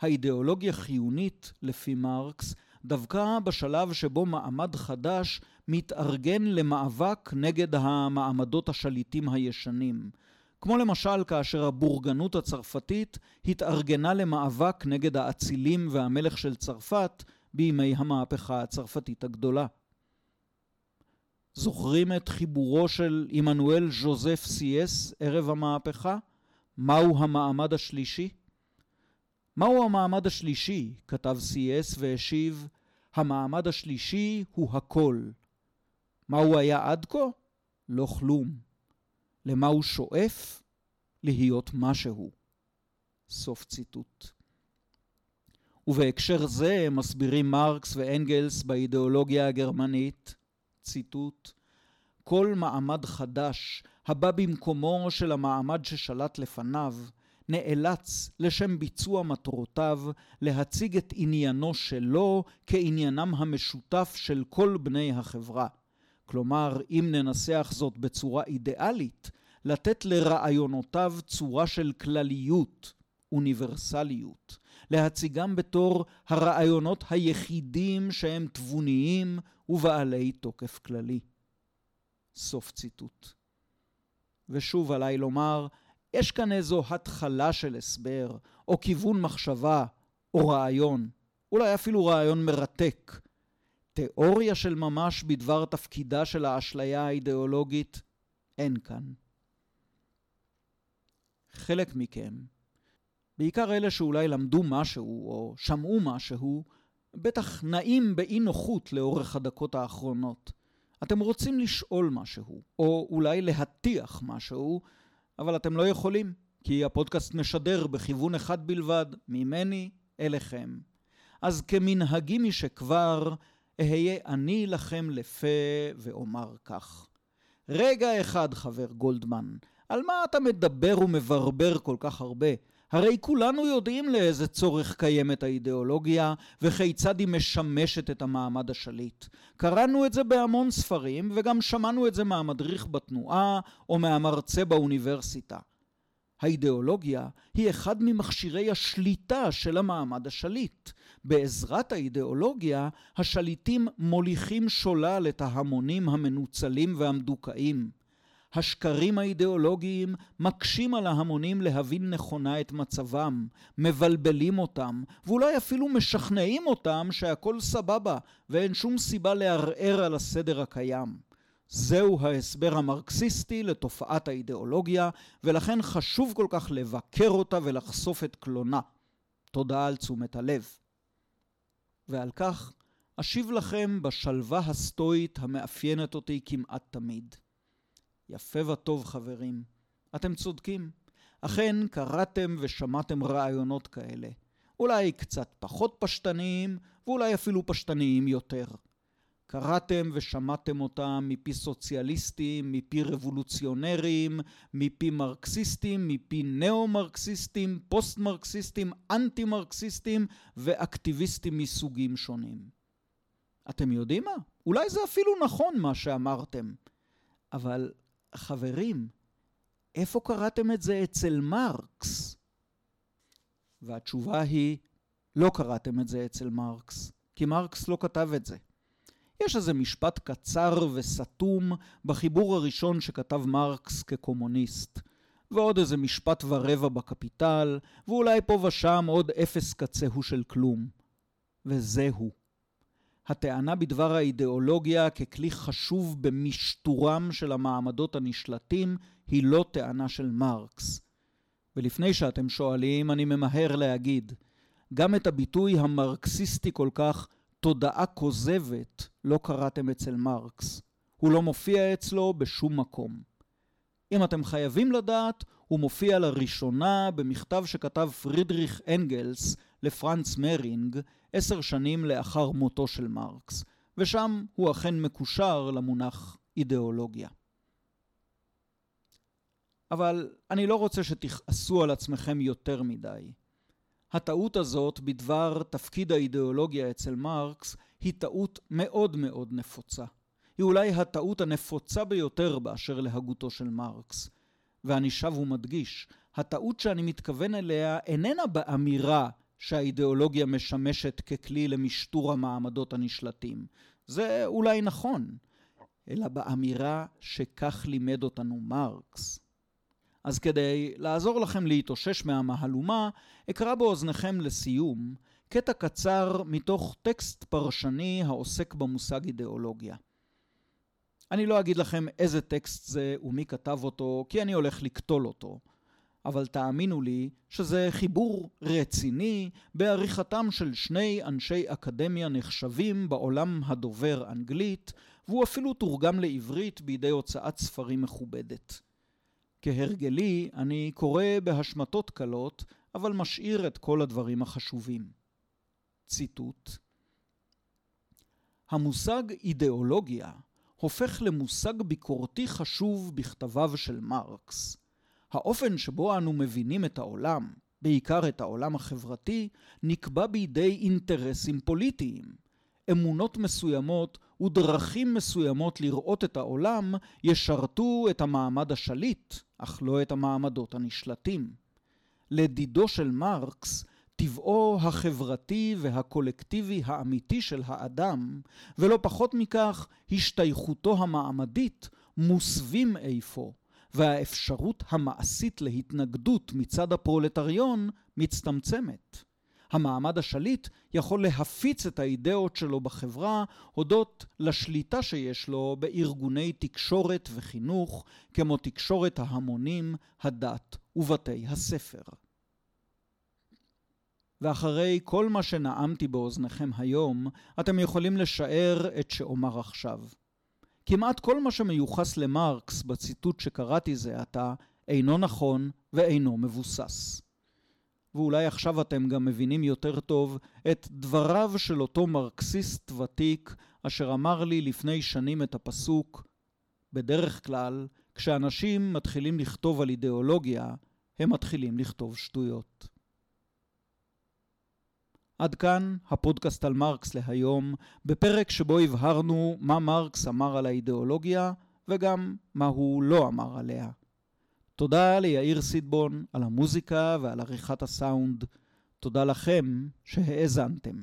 S1: האידיאולוגיה חיונית, לפי מרקס, דווקא בשלב שבו מעמד חדש מתארגן למאבק נגד המעמדות השליטים הישנים. כמו למשל כאשר הבורגנות הצרפתית התארגנה למאבק נגד האצילים והמלך של צרפת בימי המהפכה הצרפתית הגדולה. זוכרים את חיבורו של עמנואל ז'וזף סייס ערב המהפכה? מהו המעמד השלישי? מהו המעמד השלישי? כתב סייס והשיב, המעמד השלישי הוא הכל. מה הוא היה עד כה? לא כלום. למה הוא שואף? להיות משהו. סוף ציטוט. ובהקשר זה מסבירים מרקס ואנגלס באידיאולוגיה הגרמנית, ציטוט, כל מעמד חדש הבא במקומו של המעמד ששלט לפניו, נאלץ לשם ביצוע מטרותיו להציג את עניינו שלו כעניינם המשותף של כל בני החברה. כלומר, אם ננסח זאת בצורה אידיאלית, לתת לרעיונותיו צורה של כלליות, אוניברסליות, להציגם בתור הרעיונות היחידים שהם תבוניים ובעלי תוקף כללי. סוף ציטוט. ושוב עליי לומר, יש כאן איזו התחלה של הסבר, או כיוון מחשבה, או רעיון, אולי אפילו רעיון מרתק. תיאוריה של ממש בדבר תפקידה של האשליה האידיאולוגית אין כאן. חלק מכם, בעיקר אלה שאולי למדו משהו או שמעו משהו, בטח נעים באי נוחות לאורך הדקות האחרונות. אתם רוצים לשאול משהו, או אולי להטיח משהו, אבל אתם לא יכולים, כי הפודקאסט משדר בכיוון אחד בלבד, ממני אליכם. אז כמנהגי משכבר, אהיה אני לכם לפה ואומר כך. רגע אחד, חבר גולדמן, על מה אתה מדבר ומברבר כל כך הרבה? הרי כולנו יודעים לאיזה צורך קיימת האידיאולוגיה וכיצד היא משמשת את המעמד השליט. קראנו את זה בהמון ספרים וגם שמענו את זה מהמדריך בתנועה או מהמרצה באוניברסיטה. האידיאולוגיה היא אחד ממכשירי השליטה של המעמד השליט. בעזרת האידיאולוגיה השליטים מוליכים שולל את ההמונים המנוצלים והמדוכאים. השקרים האידיאולוגיים מקשים על ההמונים להבין נכונה את מצבם, מבלבלים אותם, ואולי אפילו משכנעים אותם שהכל סבבה ואין שום סיבה לערער על הסדר הקיים. זהו ההסבר המרקסיסטי לתופעת האידיאולוגיה, ולכן חשוב כל כך לבקר אותה ולחשוף את קלונה. תודה על תשומת הלב. ועל כך אשיב לכם בשלווה הסטואית המאפיינת אותי כמעט תמיד. יפה וטוב, חברים. אתם צודקים. אכן קראתם ושמעתם רעיונות כאלה. אולי קצת פחות פשטניים, ואולי אפילו פשטניים יותר. קראתם ושמעתם אותם מפי סוציאליסטים, מפי רבולוציונרים, מפי מרקסיסטים, מפי נאו-מרקסיסטים, פוסט-מרקסיסטים, אנטי-מרקסיסטים ואקטיביסטים מסוגים שונים. אתם יודעים מה? אולי זה אפילו נכון מה שאמרתם, אבל חברים, איפה קראתם את זה אצל מרקס? והתשובה היא, לא קראתם את זה אצל מרקס, כי מרקס לא כתב את זה. יש איזה משפט קצר וסתום בחיבור הראשון שכתב מרקס כקומוניסט, ועוד איזה משפט ורבע בקפיטל, ואולי פה ושם עוד אפס קצהו של כלום. וזהו. הטענה בדבר האידיאולוגיה ככלי חשוב במשטורם של המעמדות הנשלטים היא לא טענה של מרקס. ולפני שאתם שואלים, אני ממהר להגיד, גם את הביטוי המרקסיסטי כל כך, תודעה כוזבת, לא קראתם אצל מרקס. הוא לא מופיע אצלו בשום מקום. אם אתם חייבים לדעת, הוא מופיע לראשונה במכתב שכתב פרידריך אנגלס לפרנץ מרינג עשר שנים לאחר מותו של מרקס, ושם הוא אכן מקושר למונח אידיאולוגיה. אבל אני לא רוצה שתכעסו על עצמכם יותר מדי. הטעות הזאת בדבר תפקיד האידיאולוגיה אצל מרקס היא טעות מאוד מאוד נפוצה. היא אולי הטעות הנפוצה ביותר באשר להגותו של מרקס. ואני שב ומדגיש, הטעות שאני מתכוון אליה איננה באמירה שהאידיאולוגיה משמשת ככלי למשטור המעמדות הנשלטים. זה אולי נכון, אלא באמירה שכך לימד אותנו מרקס. אז כדי לעזור לכם להתאושש מהמהלומה, אקרא באוזניכם לסיום קטע קצר מתוך טקסט פרשני העוסק במושג אידיאולוגיה. אני לא אגיד לכם איזה טקסט זה ומי כתב אותו, כי אני הולך לקטול אותו. אבל תאמינו לי שזה חיבור רציני בעריכתם של שני אנשי אקדמיה נחשבים בעולם הדובר אנגלית, והוא אפילו תורגם לעברית בידי הוצאת ספרים מכובדת. כהרגלי, אני קורא בהשמטות קלות, אבל משאיר את כל הדברים החשובים. ציטוט המושג אידיאולוגיה הופך למושג ביקורתי חשוב בכתביו של מרקס. האופן שבו אנו מבינים את העולם, בעיקר את העולם החברתי, נקבע בידי אינטרסים פוליטיים. אמונות מסוימות ודרכים מסוימות לראות את העולם ישרתו את המעמד השליט, אך לא את המעמדות הנשלטים. לדידו של מרקס, טבעו החברתי והקולקטיבי האמיתי של האדם, ולא פחות מכך, השתייכותו המעמדית, מוסווים איפה, והאפשרות המעשית להתנגדות מצד הפרולטריון מצטמצמת. המעמד השליט יכול להפיץ את האידאות שלו בחברה הודות לשליטה שיש לו בארגוני תקשורת וחינוך כמו תקשורת ההמונים, הדת ובתי הספר. ואחרי כל מה שנאמתי באוזניכם היום, אתם יכולים לשער את שאומר עכשיו. כמעט כל מה שמיוחס למרקס בציטוט שקראתי זה עתה, אינו נכון ואינו מבוסס. ואולי עכשיו אתם גם מבינים יותר טוב את דבריו של אותו מרקסיסט ותיק, אשר אמר לי לפני שנים את הפסוק, בדרך כלל, כשאנשים מתחילים לכתוב על אידיאולוגיה, הם מתחילים לכתוב שטויות. עד כאן הפודקאסט על מרקס להיום, בפרק שבו הבהרנו מה מרקס אמר על האידיאולוגיה וגם מה הוא לא אמר עליה. תודה ליאיר סידבון על המוזיקה ועל עריכת הסאונד. תודה לכם שהאזנתם.